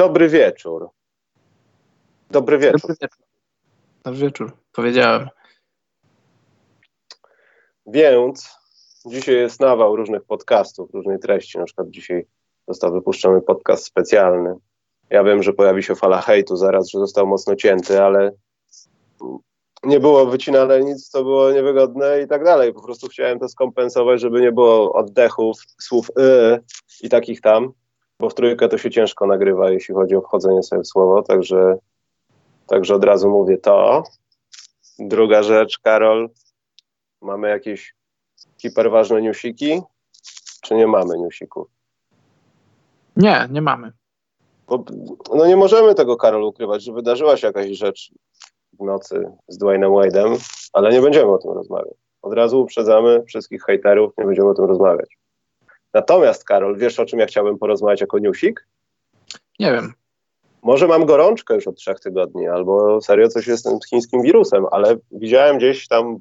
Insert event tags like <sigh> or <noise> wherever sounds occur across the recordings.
Dobry wieczór. Dobry wieczór. Dobry wieczór. Dobry wieczór, powiedziałem. Więc dzisiaj jest nawał różnych podcastów, różnej treści. Na przykład dzisiaj został wypuszczony podcast specjalny. Ja wiem, że pojawi się fala hejtu zaraz, że został mocno cięty, ale nie było wycinane nic, co było niewygodne i tak dalej. Po prostu chciałem to skompensować, żeby nie było oddechów, słów y i takich tam, bo w trójkę to się ciężko nagrywa, jeśli chodzi o wchodzenie sobie w słowo, także, także od razu mówię to. Druga rzecz, Karol, mamy jakieś hiperważne newsiki, czy nie mamy newsików? Nie, nie mamy. Bo, no nie możemy tego, Karol, ukrywać, że wydarzyła się jakaś rzecz w nocy z Dwaynem Wade'em, ale nie będziemy o tym rozmawiać. Od razu uprzedzamy wszystkich hejterów, nie będziemy o tym rozmawiać. Natomiast, Karol, wiesz o czym ja chciałbym porozmawiać jako newsik? Nie wiem. Może mam gorączkę już od trzech tygodni, albo serio coś jest z tym chińskim wirusem, ale widziałem gdzieś tam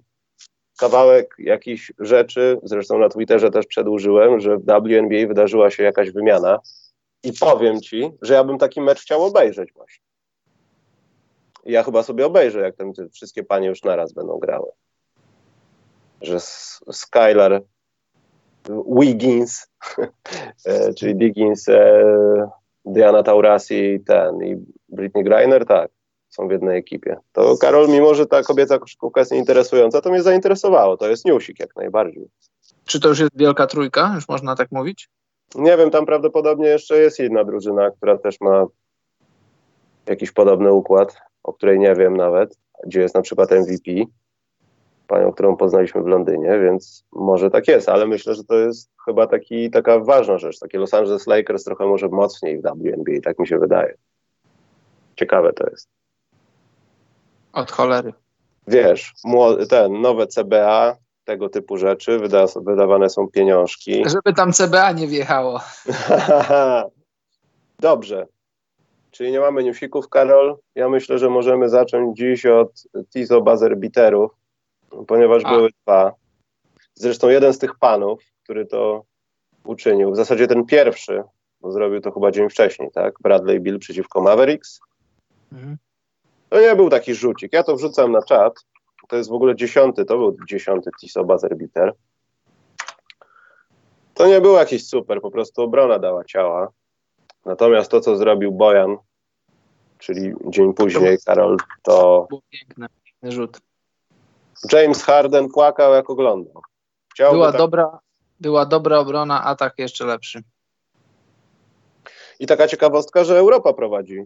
kawałek jakichś rzeczy, zresztą na Twitterze też przedłużyłem, że w WNBA wydarzyła się jakaś wymiana i powiem ci, że ja bym taki mecz chciał obejrzeć właśnie. Ja chyba sobie obejrzę, jak tam te wszystkie panie już naraz będą grały. Że Skylar Wiggins, <laughs> e, czyli Diggins, e, Diana Taurasi ten, i Britney Griner, tak, są w jednej ekipie. To Karol, mimo że ta kobieca koszykówka jest nieinteresująca, to mnie zainteresowało. To jest newsik jak najbardziej. Czy to już jest wielka trójka? Już można tak mówić? Nie wiem, tam prawdopodobnie jeszcze jest jedna drużyna, która też ma jakiś podobny układ, o której nie wiem nawet, gdzie jest na przykład MVP, panią, którą poznaliśmy w Londynie, więc może tak jest, ale myślę, że to jest chyba taki, taka ważna rzecz. Takie Los Angeles Lakers trochę może mocniej w WNBA, tak mi się wydaje. Ciekawe to jest. Od cholery. Wiesz, ten nowe CBA, tego typu rzeczy, wyda, wydawane są pieniążki. Żeby tam CBA nie wjechało. <laughs> Dobrze. Czyli nie mamy newsików, Karol. Ja myślę, że możemy zacząć dziś od Tizo Buzzer Biterów, ponieważ A. były dwa. Zresztą jeden z tych panów, który to uczynił, w zasadzie ten pierwszy, bo zrobił to chyba dzień wcześniej, tak? Bradley Bill przeciwko Mavericks. Mhm. To nie był taki rzucik. Ja to wrzucam na czat. To jest w ogóle dziesiąty, to był dziesiąty Tiso Buzzer Biter. To nie było jakiś super, po prostu obrona dała ciała. Natomiast to, co zrobił Bojan, czyli dzień później, Karol, to... Był piękny rzut. James Harden płakał, jak oglądał. Chciałby była, tak... dobra, była dobra obrona, atak jeszcze lepszy. I taka ciekawostka, że Europa prowadzi.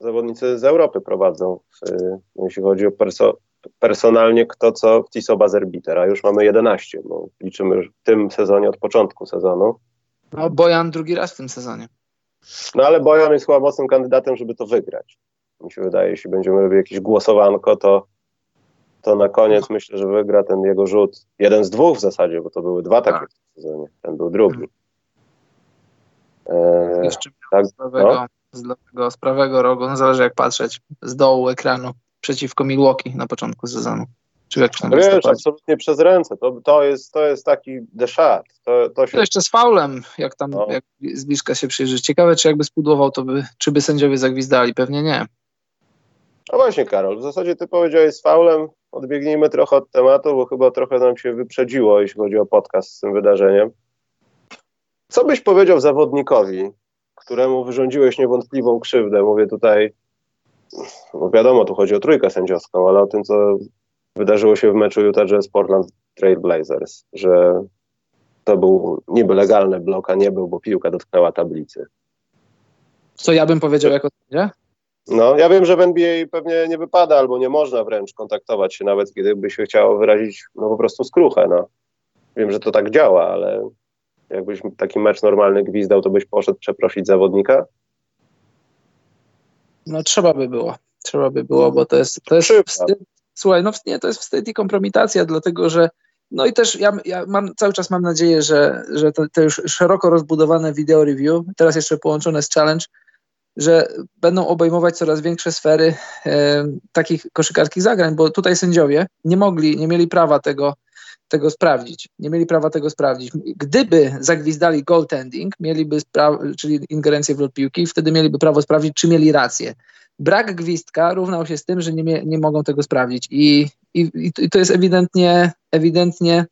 Zawodnicy z Europy prowadzą, w, jeśli chodzi o perso personalnie kto co w Tiso Bazerbiter, a już mamy 11, bo liczymy już w tym sezonie od początku sezonu. No Bojan drugi raz w tym sezonie. No ale Bojan jest chyba mocnym kandydatem, żeby to wygrać. Mi się wydaje, jeśli będziemy robić jakieś głosowanko, to, to na koniec myślę, że wygra ten jego rzut. Jeden z dwóch w zasadzie, bo to były dwa takie tak. w sezonie. Ten był drugi. E, Jeszcze tak, z, lewego, no? z, lewego, z prawego rogu, no zależy jak patrzeć, z dołu ekranu przeciwko Milwaukee na początku sezonu. Czy jak no Wiesz, absolutnie przez ręce. To, to, jest, to jest taki the shot. To, to, się... to jeszcze z faulem, jak tam no. jak z bliska się przyjrzysz. Ciekawe, czy jakby spudłował, to by, czy by sędziowie zagwizdali? Pewnie nie. No właśnie, Karol, w zasadzie ty powiedziałeś z faulem. Odbiegnijmy trochę od tematu, bo chyba trochę nam się wyprzedziło, jeśli chodzi o podcast z tym wydarzeniem. Co byś powiedział zawodnikowi, któremu wyrządziłeś niewątpliwą krzywdę? Mówię tutaj, no wiadomo, tu chodzi o trójkę sędziowską, ale o tym, co wydarzyło się w meczu Utah Jazz Portland Trail Blazers, że to był niby legalny blok, a nie był, bo piłka dotknęła tablicy. Co ja bym powiedział jako sędzia? No, ja wiem, że w NBA pewnie nie wypada albo nie można wręcz kontaktować się, nawet gdyby się chciało wyrazić no po prostu skruchę. No. Wiem, że to tak działa, ale jakbyś taki mecz normalny gwizdał, to byś poszedł przeprosić zawodnika? No trzeba by było. Trzeba by było, bo to jest, to jest wstyd. Słuchaj, no nie, to jest wstyd i kompromitacja, dlatego że no i też ja, ja mam, cały czas mam nadzieję, że, że to, to już szeroko rozbudowane video review, teraz jeszcze połączone z challenge, że będą obejmować coraz większe sfery e, takich koszykarskich zagrań, bo tutaj sędziowie nie mogli, nie mieli prawa tego, tego sprawdzić. Nie mieli prawa tego sprawdzić. Gdyby zagwizdali goaltending, mieliby czyli ingerencję w lot piłki, wtedy mieliby prawo sprawdzić, czy mieli rację. Brak gwizdka równał się z tym, że nie, nie mogą tego sprawdzić. I, i, I to jest ewidentnie, ewidentnie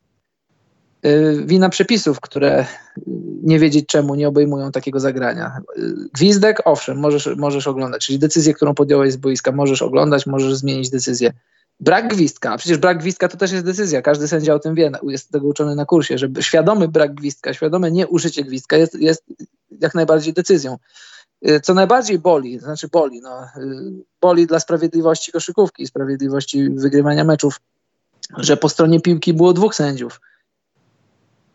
wina przepisów, które nie wiedzieć czemu nie obejmują takiego zagrania. Gwizdek, owszem, możesz, możesz oglądać, czyli decyzję, którą podjąłeś z boiska, możesz oglądać, możesz zmienić decyzję. Brak gwizdka, a przecież brak gwizdka to też jest decyzja, każdy sędzia o tym wie, jest tego uczony na kursie, że świadomy brak gwizdka, świadome nieużycie gwizdka jest, jest jak najbardziej decyzją. Y, co najbardziej boli, znaczy boli, no, y, boli dla sprawiedliwości koszykówki, sprawiedliwości wygrywania meczów, że po stronie piłki było dwóch sędziów.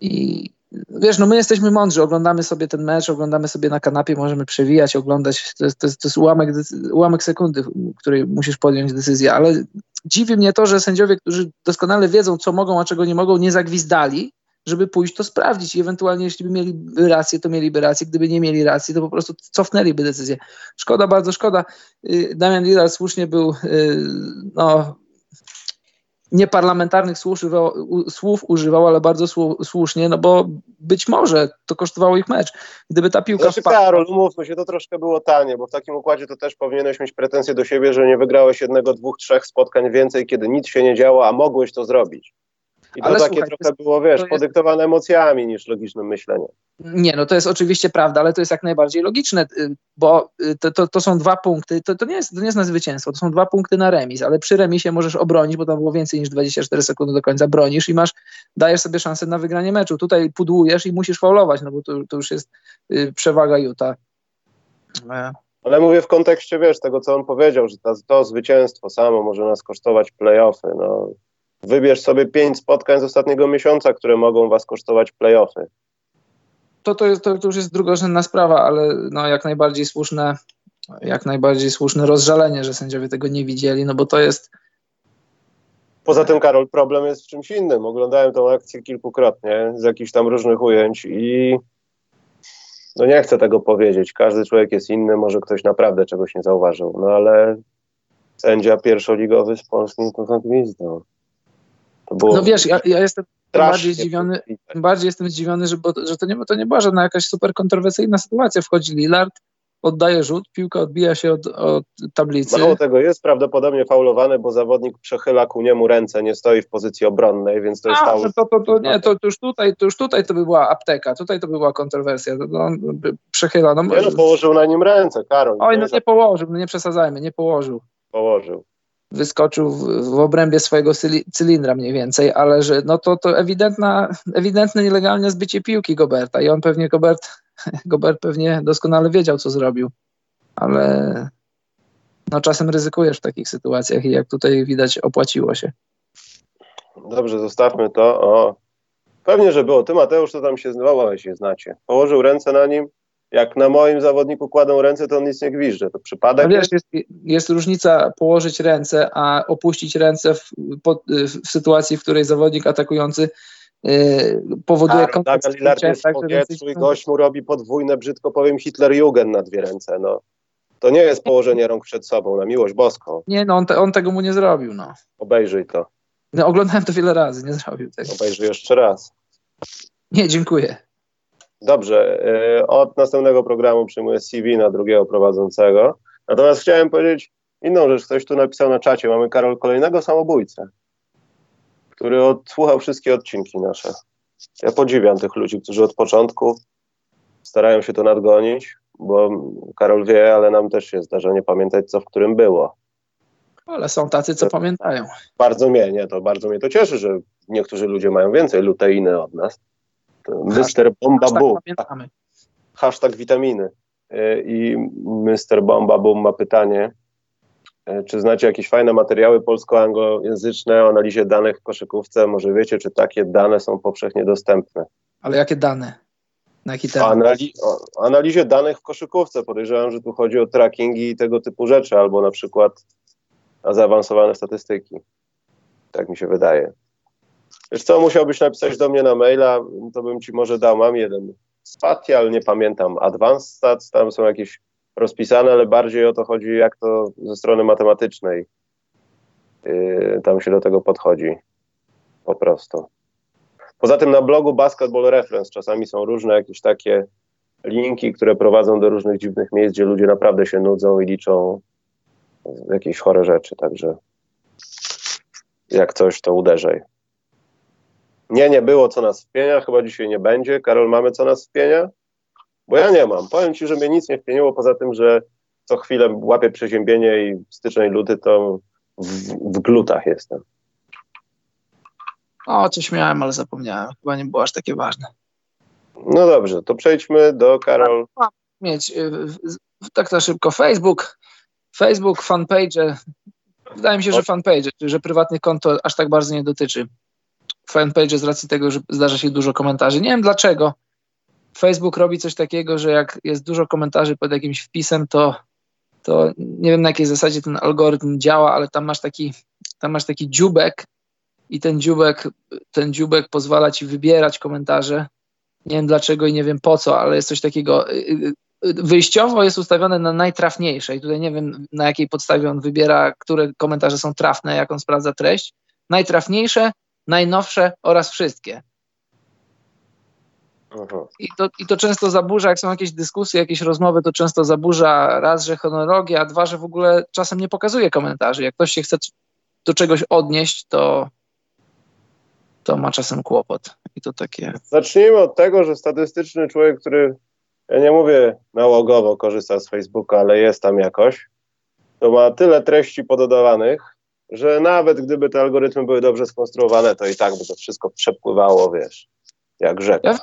I wiesz, no my jesteśmy mądrzy, oglądamy sobie ten mecz, oglądamy sobie na kanapie, możemy przewijać, oglądać, to jest, to jest, to jest ułamek, ułamek sekundy, w której musisz podjąć decyzję, ale dziwi mnie to, że sędziowie, którzy doskonale wiedzą, co mogą, a czego nie mogą, nie zagwizdali, żeby pójść to sprawdzić i ewentualnie jeśli by mieli rację, to mieliby rację, gdyby nie mieli racji, to po prostu cofnęliby decyzję. Szkoda, bardzo szkoda. Y, Damian Lillard słusznie był y, no, nieparlamentarnych słów, słów używał, ale bardzo słusznie, no bo być może to kosztowało ich mecz. Gdyby ta piłka znaczy, wpadła... Karol, umówmy się, to troszkę było tanie, bo w takim układzie to też powinieneś mieć pretensje do siebie, że nie wygrałeś jednego, dwóch, trzech spotkań więcej, kiedy nic się nie działo, a mogłeś to zrobić. I to Ale takie słuchaj, trochę było, wiesz, jest... podyktowane emocjami niż logicznym myśleniem. Nie, no to jest oczywiście prawda, ale to jest jak najbardziej logiczne, y, bo y, to, to, to są dwa punkty, to, to, nie jest, to nie jest na zwycięstwo, to są dwa punkty na remis, ale przy remisie możesz obronić, bo tam było więcej niż 24 sekundy do końca, bronisz i masz, dajesz sobie szansę na wygranie meczu. Tutaj pudłujesz i musisz faulować, no bo to, to już jest y, przewaga Utah. E. Ale mówię w kontekście, wiesz, tego, co on powiedział, że to, to zwycięstwo samo może nas kosztować playoffy, no Wybierz sobie pięć spotkań z ostatniego miesiąca, które mogą was kosztować playoffy. To, to, to, to już jest drugorzędna sprawa, ale no, jak najbardziej słuszne, jak najbardziej słuszne rozżalenie, że sędziowie tego nie widzieli, no bo to jest. Poza tym, Karol, problem jest w czymś innym. Oglądałem tę akcję kilkukrotnie z jakichś tam różnych ujęć i no nie chcę tego powiedzieć. Każdy człowiek jest inny, może ktoś naprawdę czegoś nie zauważył, no ale sędzia pierwszoligowy z Polski to tak gwizdą no wiesz, ja, ja jestem bardziej zdziwiony, bardziej jestem zdziwiony, że, bo, że to, nie, to nie była żadna jakaś super kontrowersyjna sytuacja. Wchodzi Lillard, oddaje rzut, piłka odbija się od, od tablicy. Mało tego, jest prawdopodobnie faulowany, bo zawodnik przechyla ku niemu ręce, nie stoi w pozycji obronnej, więc to jest A, faul. To, to, to, nie, to, to, już tutaj, to już tutaj to by była apteka, tutaj to by była kontrowersja. To, no, przechyla. No, nie, no, położył na nim ręce, Karol. Oj, no nie położył, no nie przesadzajmy, nie położył. Położył wyskoczył w, w obrębie swojego cylindra mniej więcej, ale że no to, to ewidentna, ewidentne nielegalne zbycie piłki Goberta i on pewnie, Gobert, <laughs> Gobert pewnie doskonale wiedział, co zrobił, ale no czasem ryzykujesz w takich sytuacjach i jak tutaj widać opłaciło się. Dobrze, zostawmy to. O, pewnie, że było. Ty Mateusz, to tam się znowu się znacie. Położył ręce na nim, jak na moim zawodniku kładą ręce, to on nic nie gwizdże. To przypadek? No wiesz, jest, jest różnica położyć ręce, a opuścić ręce w, po, w sytuacji, w której zawodnik atakujący yy, powoduje kontakt. Tak, Lillard jest w powietrzu i gość mu robi podwójne, brzydko powiem, Hitler-Jugend na dwie ręce. No. To nie jest położenie rąk przed sobą, na miłość boską. Nie, no on, te, on tego mu nie zrobił. No. Obejrzyj to. No, oglądałem to wiele razy, nie zrobił tego. Obejrzyj jeszcze raz. Nie, dziękuję. Dobrze, y, od następnego programu przyjmuję CV na drugiego prowadzącego. Natomiast chciałem powiedzieć inną rzecz. Ktoś tu napisał na czacie. Mamy, Karol, kolejnego samobójcę, który odsłuchał wszystkie odcinki nasze. Ja podziwiam tych ludzi, którzy od początku starają się to nadgonić, bo Karol wie, ale nam też się zdarza nie pamiętać, co w którym było. Ale są tacy, co to pamiętają. Bardzo mnie, nie, to bardzo mnie to cieszy, że niektórzy ludzie mają więcej luteiny od nas. Mr. Bomba Boom. Hashtag witaminy. E, I Mr. Bomba Boom ma pytanie, e, czy znacie jakieś fajne materiały polsko-anglojęzyczne o analizie danych w koszykówce? Może wiecie, czy takie dane są powszechnie dostępne? Ale jakie dane? Na jaki temat? Anali o analizie danych w koszykówce. Podejrzewam, że tu chodzi o trackingi i tego typu rzeczy, albo na przykład na zaawansowane statystyki. Tak mi się wydaje. Wiesz co, musiałbyś napisać do mnie na maila, to bym ci może dał, mam jeden Spatial, nie pamiętam, Advanced Stats, tam są jakieś rozpisane, ale bardziej o to chodzi, jak to ze strony matematycznej yy, tam się do tego podchodzi. Po prostu. Poza tym na blogu Basketball Reference czasami są różne jakieś takie linki, które prowadzą do różnych dziwnych miejsc, gdzie ludzie naprawdę się nudzą i liczą jakieś chore rzeczy, także jak coś, to uderzaj. Nie, nie było co nas wpienia, chyba dzisiaj nie będzie. Karol, mamy co nas wpienia? Bo ja nie mam. Powiem ci, że mnie nic nie wpieniło, poza tym, że co chwilę łapię przeziębienie i styczeń, luty to w, w glutach jestem. O, coś miałem, ale zapomniałem. Chyba nie było aż takie ważne. No dobrze, to przejdźmy do Karol. Mieć y, tak na szybko Facebook, Facebook, fanpage. Wydaje mi się, że fanpage, że prywatnych konto aż tak bardzo nie dotyczy. Fanpage z racji tego, że zdarza się dużo komentarzy. Nie wiem dlaczego. Facebook robi coś takiego, że jak jest dużo komentarzy pod jakimś wpisem, to, to nie wiem na jakiej zasadzie ten algorytm działa, ale tam masz taki, tam masz taki dziubek i ten dziubek, ten dziubek pozwala ci wybierać komentarze. Nie wiem dlaczego i nie wiem po co, ale jest coś takiego. Y, y, y, wyjściowo jest ustawione na najtrafniejsze i tutaj nie wiem na jakiej podstawie on wybiera, które komentarze są trafne, jak on sprawdza treść. Najtrafniejsze, najnowsze oraz wszystkie. I to, I to często zaburza, jak są jakieś dyskusje, jakieś rozmowy, to często zaburza raz, że chronologia, a dwa, że w ogóle czasem nie pokazuje komentarzy. Jak ktoś się chce do czegoś odnieść, to, to ma czasem kłopot. I to takie. Zacznijmy od tego, że statystyczny człowiek, który, ja nie mówię nałogowo korzysta z Facebooka, ale jest tam jakoś, to ma tyle treści pododawanych, że nawet gdyby te algorytmy były dobrze skonstruowane, to i tak by to wszystko przepływało, wiesz, jak rzeka. Ja,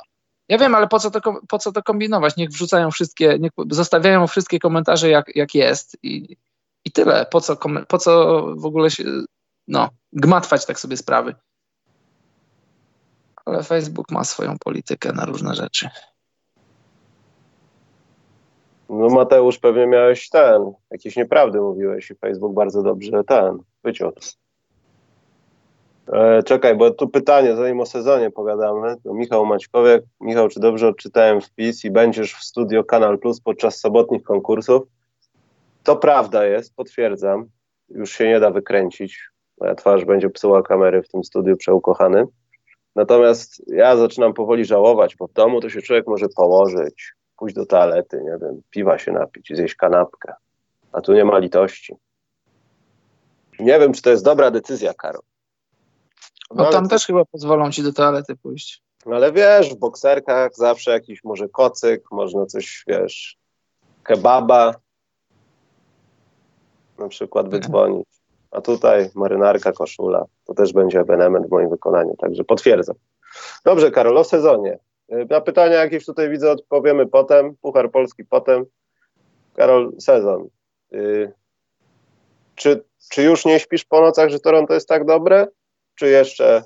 ja wiem, ale po co, to, po co to kombinować? Niech wrzucają wszystkie, niech zostawiają wszystkie komentarze jak, jak jest i, i tyle. Po co, po co w ogóle się, no, gmatwać tak sobie sprawy. Ale Facebook ma swoją politykę na różne rzeczy. No Mateusz, pewnie miałeś ten, jakieś nieprawdy mówiłeś i Facebook bardzo dobrze ten wyciął. E, czekaj, bo tu pytanie, zanim o sezonie pogadamy. To Michał Maćkowiak. Michał, czy dobrze odczytałem wpis i będziesz w studio Kanal Plus podczas sobotnich konkursów? To prawda jest, potwierdzam. Już się nie da wykręcić. Moja twarz będzie psuła kamery w tym studiu przeukochanym. Natomiast ja zaczynam powoli żałować, bo w domu to się człowiek może położyć, pójść do toalety, nie wiem, piwa się napić, zjeść kanapkę. A tu nie ma litości. Nie wiem, czy to jest dobra decyzja, Karol. No, no tam też chyba pozwolą ci do toalety pójść. No ale wiesz, w bokserkach zawsze jakiś może kocyk, można coś, wiesz, kebaba na przykład mhm. wydzwonić. A tutaj marynarka, koszula. To też będzie ewenement w moim wykonaniu, także potwierdzam. Dobrze, Karol, o sezonie. Na pytania jakieś tutaj widzę odpowiemy potem. Puchar Polski potem. Karol, sezon. Y, czy, czy już nie śpisz po nocach, że Toronto jest tak dobre? czy jeszcze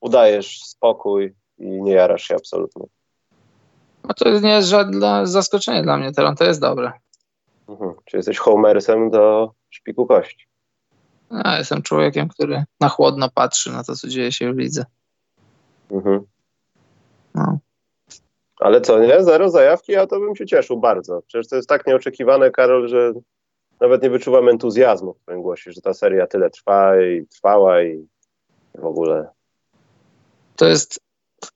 udajesz spokój i nie jarasz się absolutnie? No to nie jest żadne zaskoczenie dla mnie, Toronto jest dobre. Mhm. Czy jesteś homersem do szpiku kości? Ja jestem człowiekiem, który na chłodno patrzy na to, co dzieje się w lidze. Mhm. No. Ale co, nie? Zero zajawki? Ja to bym się cieszył bardzo. Przecież to jest tak nieoczekiwane, Karol, że nawet nie wyczuwam entuzjazmu w twoim głosie, że ta seria tyle trwa i trwała i w ogóle. To jest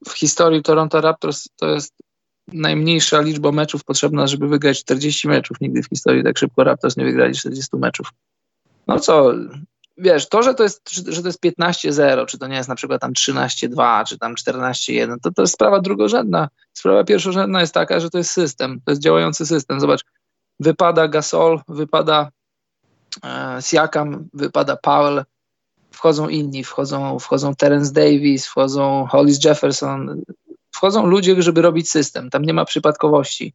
w historii Toronto Raptors to jest najmniejsza liczba meczów potrzebna, żeby wygrać 40 meczów. Nigdy w historii tak szybko Raptors nie wygrali 40 meczów. No co, wiesz, to, że to jest, że to jest 15-0, czy to nie jest na przykład tam 13-2, czy tam 14-1, to, to jest sprawa drugorzędna. Sprawa pierwszorzędna jest taka, że to jest system, to jest działający system. Zobacz, wypada Gasol, wypada e, Siakam, wypada Powell, wchodzą inni, wchodzą, wchodzą Terence Davis, wchodzą Hollis Jefferson, wchodzą ludzie, żeby robić system. Tam nie ma przypadkowości.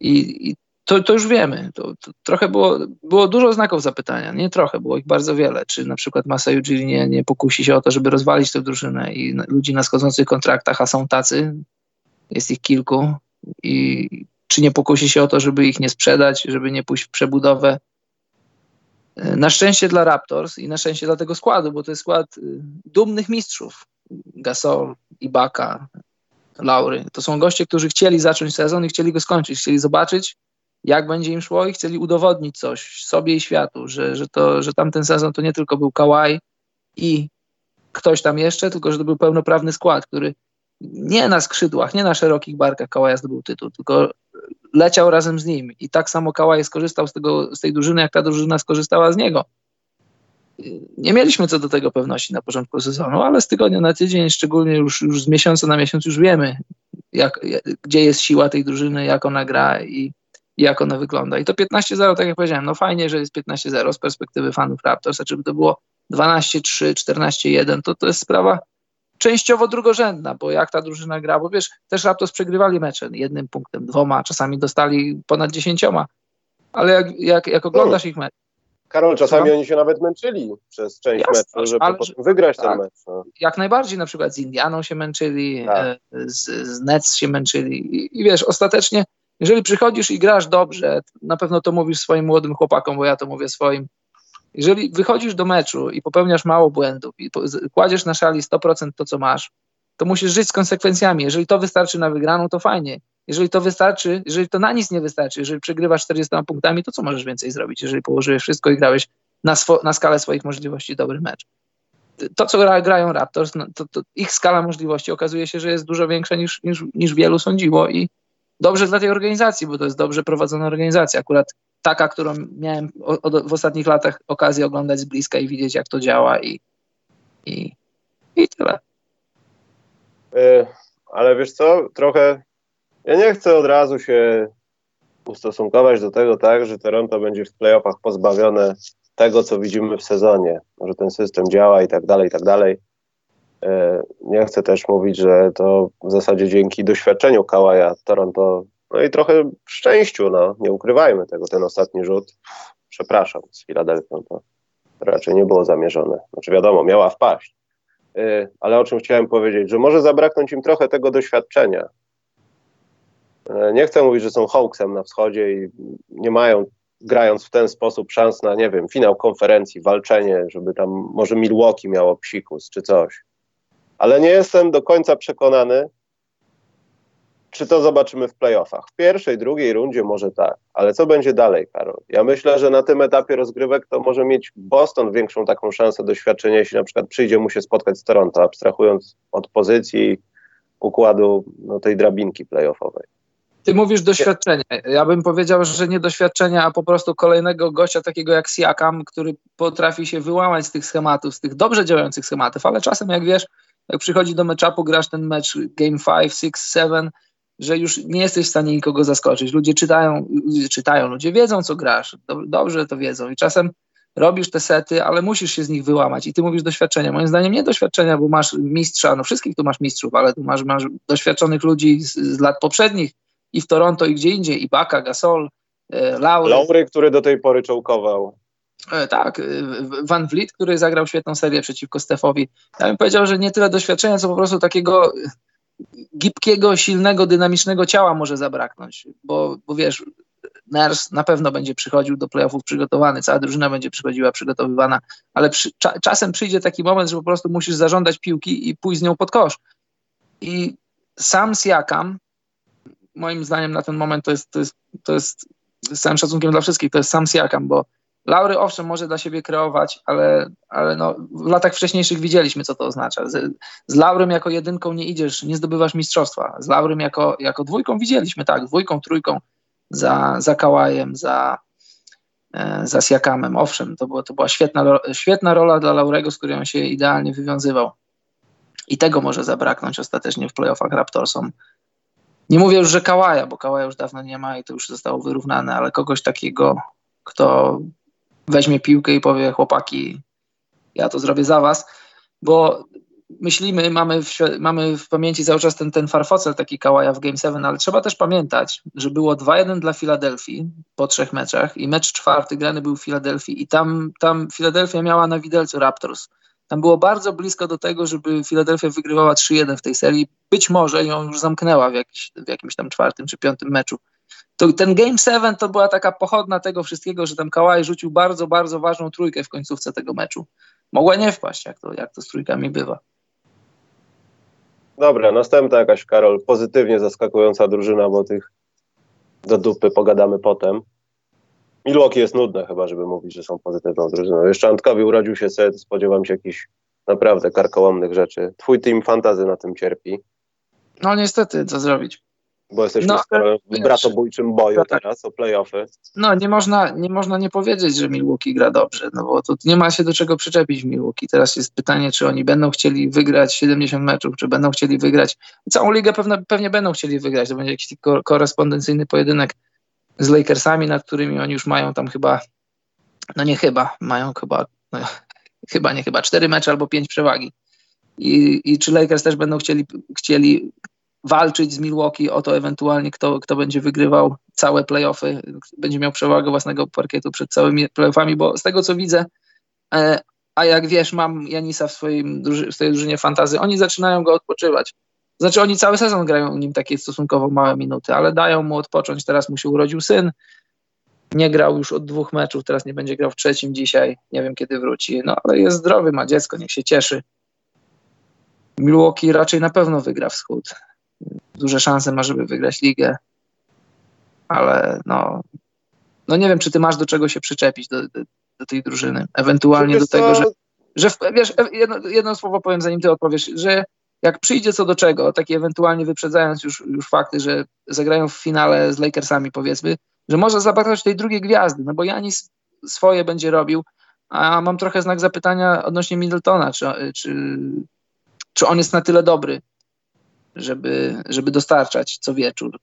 I, i to, to już wiemy. To, to, trochę było, było dużo znaków zapytania. Nie trochę, było ich bardzo wiele. Czy na przykład Masa Ujiri nie, nie pokusi się o to, żeby rozwalić tę drużynę i ludzi na schodzących kontraktach, a są tacy, jest ich kilku. I czy nie pokusi się o to, żeby ich nie sprzedać, żeby nie pójść w przebudowę na szczęście dla Raptors i na szczęście dla tego składu, bo to jest skład y, dumnych mistrzów. Gasol, Ibaka, Laury. To są goście, którzy chcieli zacząć sezon i chcieli go skończyć. Chcieli zobaczyć, jak będzie im szło i chcieli udowodnić coś sobie i światu, że, że, to, że tamten sezon to nie tylko był Kawhi i ktoś tam jeszcze, tylko że to był pełnoprawny skład, który nie na skrzydłach, nie na szerokich barkach Kałaja zdobył tytuł, tylko leciał razem z nim. I tak samo Kałaj skorzystał z, tego, z tej drużyny, jak ta drużyna skorzystała z niego. Nie mieliśmy co do tego pewności na początku sezonu, ale z tygodnia na tydzień, szczególnie już, już z miesiąca na miesiąc, już wiemy, jak, gdzie jest siła tej drużyny, jak ona gra i, jak ona wygląda. I to 15-0, tak jak powiedziałem, no fajnie, że jest 15-0 z perspektywy fanów Raptors, a czy by to było 12-3, 14-1, to to jest sprawa częściowo drugorzędna, bo jak ta drużyna gra, bo wiesz, też Raptors przegrywali mecze jednym punktem, dwoma, czasami dostali ponad dziesięcioma, ale jak, jak, jak oglądasz hmm. ich mecz, Karol, czasami oni się nawet męczyli przez część Jasne, meczu, żeby ale, wygrać tak, ten mecz. No. Jak najbardziej, na przykład z Indianą się męczyli, tak. E, z, z Nets się męczyli I, i wiesz, ostatecznie, jeżeli przychodzisz i grasz dobrze, na pewno to mówisz swoim młodym chłopakom, bo ja to mówię swoim, jeżeli wychodzisz do meczu i popełniasz mało błędów i kładziesz na szali 100% to, co masz, to musisz żyć z konsekwencjami. Jeżeli to wystarczy na wygraną, to fajnie. Jeżeli to wystarczy, jeżeli to na nic nie wystarczy, jeżeli przegrywasz 40 punktami, to co możesz więcej zrobić, jeżeli położyłeś wszystko i grałeś na, na skalę swoich możliwości dobry mecz? To, co gra, grają Raptors, no, to, to, ich skala możliwości okazuje się, że jest dużo większa niż, niż, niż wielu sądziło i dobrze dla tej organizacji, bo to jest dobrze prowadzona organizacja. Akurat taka, którą miałem w ostatnich latach okazję oglądać z bliska i widzieć, jak to działa i, i, i tyle. Yy, ale wiesz co, trochę ja nie chcę od razu się ustosunkować do tego tak, że Toronto będzie w playoffach pozbawione tego, co widzimy w sezonie, że ten system działa i tak dalej, i tak dalej. Yy, nie chcę też mówić, że to w zasadzie dzięki doświadczeniu Kałaja Toronto no i trochę szczęściu, no, nie ukrywajmy tego, ten ostatni rzut, przepraszam, z Filadelfią to raczej nie było zamierzone. Znaczy wiadomo, miała wpaść. Yy, ale o czym chciałem powiedzieć, że może zabraknąć im trochę tego doświadczenia. Yy, nie chcę mówić, że są hoaxem na wschodzie i nie mają, grając w ten sposób, szans na, nie wiem, finał konferencji, walczenie, żeby tam może Milwaukee miało psikus czy coś. Ale nie jestem do końca przekonany, czy to zobaczymy w playoffach? W pierwszej, drugiej rundzie może tak, ale co będzie dalej, Karol? Ja myślę, że na tym etapie rozgrywek to może mieć Boston większą taką szansę doświadczenia, jeśli na przykład przyjdzie mu się spotkać z Toronto, abstrahując od pozycji układu no, tej drabinki playoffowej. Ty mówisz doświadczenie. Ja bym powiedział, że nie doświadczenia, a po prostu kolejnego gościa takiego jak Siakam, który potrafi się wyłamać z tych schematów, z tych dobrze działających schematów, ale czasem jak wiesz, jak przychodzi do meczapu, grasz ten mecz game 5, 6, 7, że już nie jesteś w stanie nikogo zaskoczyć. Ludzie czytają, czytają, ludzie wiedzą, co grasz, dobrze to wiedzą i czasem robisz te sety, ale musisz się z nich wyłamać i ty mówisz doświadczenia. Moim zdaniem nie doświadczenia, bo masz mistrza, no wszystkich tu masz mistrzów, ale tu masz, masz doświadczonych ludzi z, z lat poprzednich i w Toronto i gdzie indziej, i Baka, Gasol, e, Laury. Laury, który do tej pory czołkował. E, tak, e, Van Vliet, który zagrał świetną serię przeciwko Stefowi. Ja bym powiedział, że nie tyle doświadczenia, co po prostu takiego gibkiego, silnego, dynamicznego ciała może zabraknąć, bo, bo wiesz, Ners na pewno będzie przychodził do playoffów przygotowany, cała drużyna będzie przychodziła przygotowywana, ale przy, cza, czasem przyjdzie taki moment, że po prostu musisz zażądać piłki i pójść z nią pod kosz. I sam Siakam, moim zdaniem na ten moment to jest, to jest, to jest z całym szacunkiem dla wszystkich, to jest sam Siakam, bo Laury owszem może dla siebie kreować, ale, ale no, w latach wcześniejszych widzieliśmy, co to oznacza. Z, z Laurym jako jedynką nie idziesz, nie zdobywasz mistrzostwa. Z Laurym jako, jako dwójką widzieliśmy, tak, dwójką, trójką za, za Kałajem, za, e, za Siakamem. Owszem, to, było, to była świetna, świetna rola dla Laurego, z której on się idealnie wywiązywał. I tego może zabraknąć ostatecznie w playoffach Raptorsom. Nie mówię już, że Kałaja, bo Kałaja już dawno nie ma i to już zostało wyrównane, ale kogoś takiego, kto weźmie piłkę i powie chłopaki, ja to zrobię za was, bo myślimy, mamy w, mamy w pamięci cały czas ten, ten farfocel taki Kałaja w Game 7, ale trzeba też pamiętać, że było 2-1 dla Filadelfii po trzech meczach i mecz czwarty grany był w Filadelfii i tam, tam Filadelfia miała na widelcu Raptors. Tam było bardzo blisko do tego, żeby Filadelfia wygrywała 3-1 w tej serii. Być może ją już zamknęła w, jakiś, w jakimś tam czwartym czy piątym meczu to ten Game 7 to była taka pochodna tego wszystkiego, że tam Kałaj rzucił bardzo, bardzo ważną trójkę w końcówce tego meczu. Mogła nie wpaść, jak to, jak to z trójkami bywa. Dobra, następna jakaś, Karol, pozytywnie zaskakująca drużyna, bo tych do dupy, pogadamy potem. Milwaukee jest nudne chyba, żeby mówić, że są pozytywną drużyną. Jeszcze Antkowi urodził się set, spodziewam się jakichś naprawdę karkołomnych rzeczy. Twój team fantazy na tym cierpi. No niestety, co zrobić? Bo jesteśmy no, w bratobójczym boju tak. teraz o playoffy. No nie można, nie można nie powiedzieć, że Milwaukee gra dobrze, no bo tu nie ma się do czego przyczepić Milwaukee. Teraz jest pytanie, czy oni będą chcieli wygrać 70 meczów, czy będą chcieli wygrać. Całą ligę pewne, pewnie będą chcieli wygrać. To będzie jakiś korespondencyjny pojedynek z Lakersami, nad którymi oni już mają tam chyba, no nie chyba, mają chyba, no, <laughs> chyba nie chyba, cztery mecze albo pięć przewagi. I, I czy Lakers też będą chcieli, chcieli walczyć z Milwaukee o to ewentualnie, kto, kto będzie wygrywał całe playoffy, będzie miał przewagę własnego parkietu przed całymi playoffami, bo z tego co widzę, e, a jak wiesz, mam Janisa w, swoim, w swojej drużynie fantazy, oni zaczynają go odpoczywać. Znaczy oni cały sezon grają nim takie stosunkowo małe minuty, ale dają mu odpocząć. Teraz mu się urodził syn, nie grał już od dwóch meczów, teraz nie będzie grał w trzecim dzisiaj, nie wiem kiedy wróci, no ale jest zdrowy, ma dziecko, niech się cieszy. Milwaukee raczej na pewno wygra wschód. Duże szanse ma, żeby wygrać ligę, ale no, no nie wiem, czy ty masz do czego się przyczepić do, do, do tej drużyny. Ewentualnie do tego, że, że wiesz, jedno, jedno słowo powiem, zanim ty odpowiesz, że jak przyjdzie co do czego, takie ewentualnie wyprzedzając już, już fakty, że zagrają w finale z Lakersami powiedzmy, że może zabraknąć tej drugiej gwiazdy, no bo Janis swoje będzie robił, a mam trochę znak zapytania odnośnie Middletona, czy, czy, czy on jest na tyle dobry, żeby, żeby dostarczać co wieczór.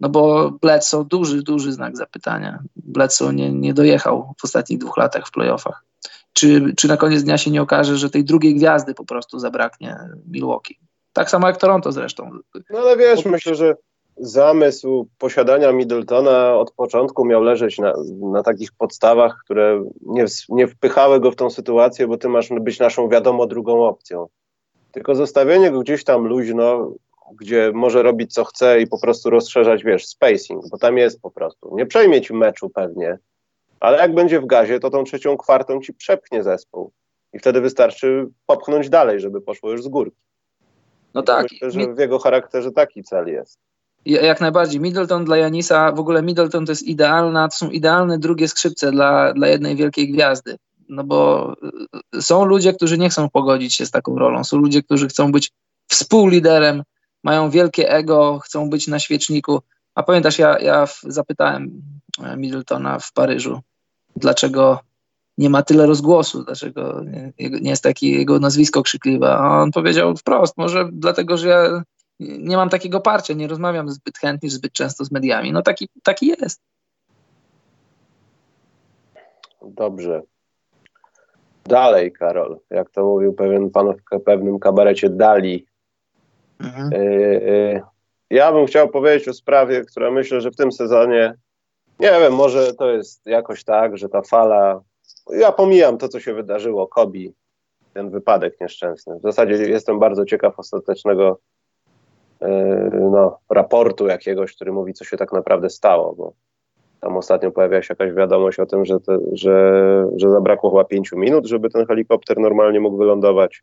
No bo Bledsoe, duży, duży znak zapytania. Bledsoe nie, nie dojechał w ostatnich dwóch latach w playoffach. Czy, czy na koniec dnia się nie okaże, że tej drugiej gwiazdy po prostu zabraknie Milwaukee? Tak samo jak Toronto zresztą. No ale wiesz, myślę, że zamysł posiadania Middletona od początku miał leżeć na, na takich podstawach, które nie, nie wpychały go w tą sytuację, bo ty masz być naszą wiadomo drugą opcją. Tylko zostawienie go gdzieś tam luźno, gdzie może robić co chce i po prostu rozszerzać, wiesz, spacing, bo tam jest po prostu. Nie przejmie ci meczu pewnie, ale jak będzie w gazie, to tą trzecią kwartą ci przepchnie zespół. I wtedy wystarczy popchnąć dalej, żeby poszło już z górki. No tak. Myślę, że w jego charakterze taki cel jest. Jak najbardziej. Middleton dla Janisa, w ogóle Middleton to jest idealna, to są idealne drugie skrzypce dla, dla jednej wielkiej gwiazdy. No bo y, są ludzie, którzy nie chcą pogodzić się z taką rolą. Są ludzie, którzy chcą być współliderem, mają wielkie ego, chcą być na świeczniku. A pamiętasz, ja, ja zapytałem e, Middletona w Paryżu, dlaczego nie ma tyle rozgłosu, dlaczego nie, jest takie jego nazwisko krzykliwe. A on powiedział wprost, może dlatego, że ja nie mam takiego parcia, nie rozmawiam zbyt chętnie, zbyt często z mediami. No taki, taki jest. Dobrze. Dalej, Karol, jak to mówił pewien pan w pewnym kabarecie Dali. Mhm. Yy, ja bym chciał powiedzieć o sprawie, która myślę, że w tym sezonie, nie wiem, może to jest jakoś tak, że ta fala, ja pomijam to, co się wydarzyło, Kobi, ten wypadek nieszczęsny. W zasadzie jestem bardzo ciekaw ostatecznego yy, no, raportu jakiegoś, który mówi, co się tak naprawdę stało, bo tam ostatnio pojawia się jakaś wiadomość o tym, że, te, że, że zabrakło chyba pięciu minut, żeby ten helikopter normalnie mógł wylądować.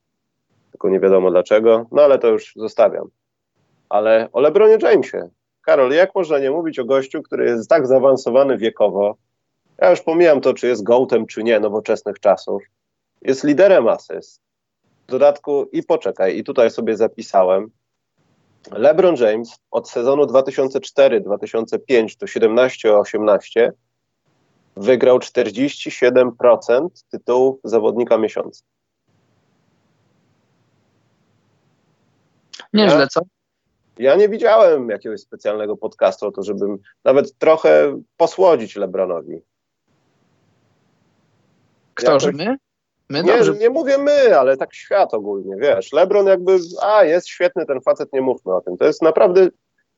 Tylko nie wiadomo dlaczego. No ale to już zostawiam. Ale o LeBronie Jamesie. Karol, jak można nie mówić o gościu, który jest tak zaawansowany wiekowo? Ja już pomijam to, czy jest gołtem, czy nie nowoczesnych czasów. Jest liderem asyst. W dodatku, i poczekaj, i tutaj sobie zapisałem, LeBron James od sezonu 2004-2005 do 17-18 wygrał 47% tytułów zawodnika miesiąca. Nieźle, ja, co? Ja nie widziałem jakiegoś specjalnego podcastu o to, żebym nawet trochę posłodzić LeBronowi. Kto, Jakoś... że my? My nie, dobrze... nie mówię my, ale tak świat ogólnie, wiesz. LeBron jakby, a jest świetny ten facet, nie mówmy o tym. To jest naprawdę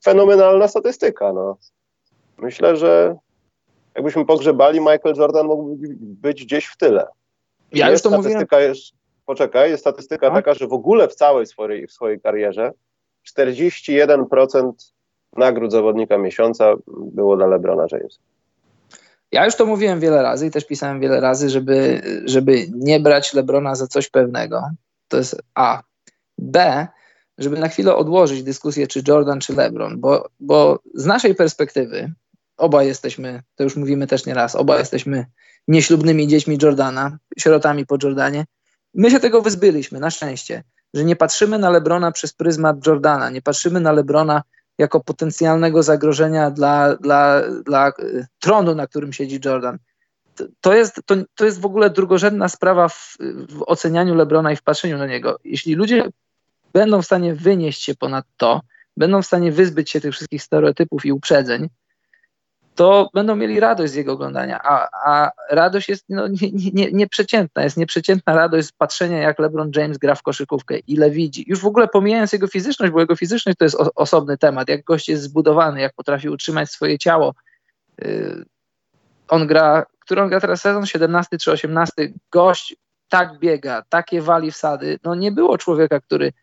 fenomenalna statystyka, no. Myślę, że jakbyśmy pogrzebali, Michael Jordan mógłby być gdzieś w tyle. Ja jest już to statystyka mówiłem. Jest, poczekaj, jest statystyka a? taka, że w ogóle w całej swojej, w swojej karierze 41% nagród zawodnika miesiąca było dla LeBrona Jamesa. Ja już to mówiłem wiele razy i też pisałem wiele razy, żeby, żeby nie brać Lebrona za coś pewnego. To jest A. B, żeby na chwilę odłożyć dyskusję, czy Jordan, czy LeBron, bo, bo z naszej perspektywy, obaj jesteśmy, to już mówimy też nieraz, obaj jesteśmy nieślubnymi dziećmi Jordana, sierotami po Jordanie. My się tego wyzbyliśmy, na szczęście, że nie patrzymy na Lebrona przez pryzmat Jordana, nie patrzymy na Lebrona jako potencjalnego zagrożenia dla, dla, dla y, tronu, na którym siedzi Jordan. To jest, to, to jest w ogóle drugorzędna sprawa w, w ocenianiu Lebrona i w patrzeniu na niego. Jeśli ludzie będą w stanie wynieść się ponad to, będą w stanie wyzbyć się tych wszystkich stereotypów i uprzedzeń, to będą mieli radość z jego oglądania, a, a radość jest no, nie, nie, nieprzeciętna, jest nieprzeciętna radość z patrzenia, jak LeBron James gra w koszykówkę, ile widzi. Już w ogóle pomijając jego fizyczność, bo jego fizyczność to jest o, osobny temat, jak gość jest zbudowany, jak potrafi utrzymać swoje ciało. Yy, on gra, który on gra teraz sezon, 17 czy 18, gość tak biega, takie wali wsady, no nie było człowieka, który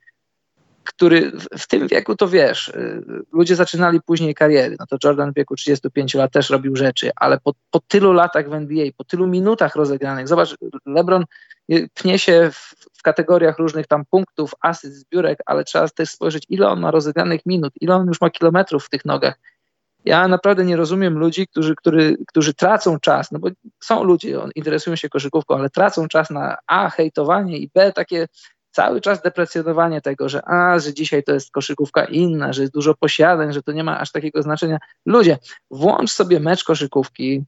który w tym wieku to wiesz, y, ludzie zaczynali później kariery. No to Jordan w wieku 35 lat też robił rzeczy, ale po, po tylu latach w NBA, po tylu minutach rozegranych, zobacz, LeBron pnie się w, w kategoriach różnych tam punktów, asyst, zbiórek, ale trzeba też spojrzeć, ile on ma rozegranych minut, ile on już ma kilometrów w tych nogach. Ja naprawdę nie rozumiem ludzi, którzy, którzy, którzy tracą czas, no bo są ludzie, interesują się koszykówką, ale tracą czas na A, hejtowanie i B, takie cały czas deprecjonowanie tego, że a, że dzisiaj to jest koszykówka inna, że jest dużo posiadań, że to nie ma aż takiego znaczenia. Ludzie, włącz sobie mecz koszykówki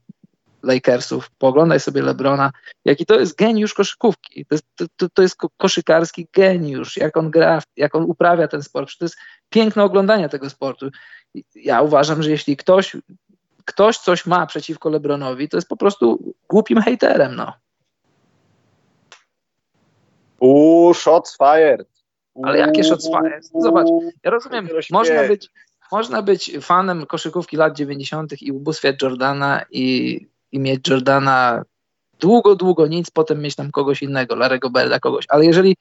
Lakersów, pooglądaj sobie Lebrona, jaki to jest geniusz koszykówki. To jest, to, to jest koszykarski geniusz, jak on gra, jak on uprawia ten sport. To jest piękne oglądanie tego sportu. Ja uważam, że jeśli ktoś, ktoś coś ma przeciwko Lebronowi, to jest po prostu głupim hejterem, no. Uuu, shots fired. Ale jakie shots fired? Zobacz, ja rozumiem, można być, można być fanem koszykówki lat 90. i ubóstwiać Jordana i, i mieć Jordana długo, długo nic, potem mieć tam kogoś innego, Larego Berda, kogoś. Ale jeżeli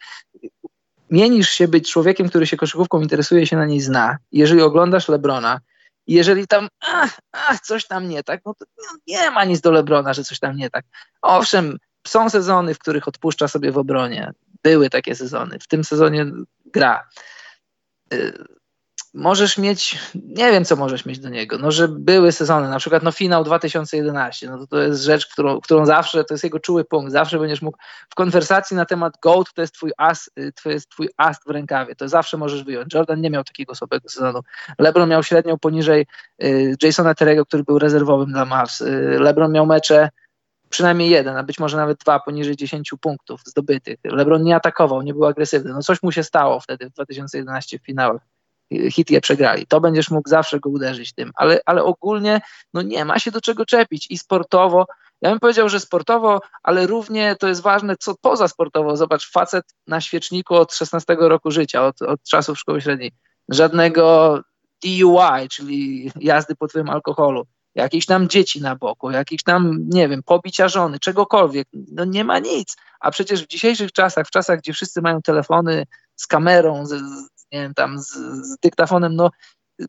mienisz się być człowiekiem, który się koszykówką interesuje, się na niej zna, jeżeli oglądasz Lebrona, jeżeli tam ach, ach, coś tam nie tak, no to nie ma nic do Lebrona, że coś tam nie tak. Owszem, są sezony, w których odpuszcza sobie w obronie były takie sezony. W tym sezonie gra. Y, możesz mieć, nie wiem co możesz mieć do niego, no że były sezony, na przykład no finał 2011, no to, to jest rzecz, którą, którą zawsze, to jest jego czuły punkt, zawsze będziesz mógł, w konwersacji na temat GOAT to jest twój as, y, to jest twój as w rękawie, to zawsze możesz wyjąć. Jordan nie miał takiego słabego sezonu. LeBron miał średnią poniżej y, Jasona Terego, który był rezerwowym dla Mavs. LeBron miał mecze przynajmniej jeden, a być może nawet dwa poniżej 10 punktów zdobytych. LeBron nie atakował, nie był agresywny. No coś mu się stało wtedy w 2011 w finałach. Hit je przegrali. To będziesz mógł zawsze go uderzyć tym, ale, ale ogólnie no nie ma się do czego czepić i sportowo. Ja bym powiedział, że sportowo, ale równie to jest ważne, co poza sportowo. Zobacz, facet na świeczniku od 16 roku życia, od, od czasów szkoły średniej. Żadnego DUI, czyli jazdy pod wpływem alkoholu jakieś tam dzieci na boku, jakieś tam, nie wiem, pobicia żony, czegokolwiek. No nie ma nic. A przecież w dzisiejszych czasach, w czasach, gdzie wszyscy mają telefony z kamerą, z, z nie wiem, tam z, z dyktafonem, no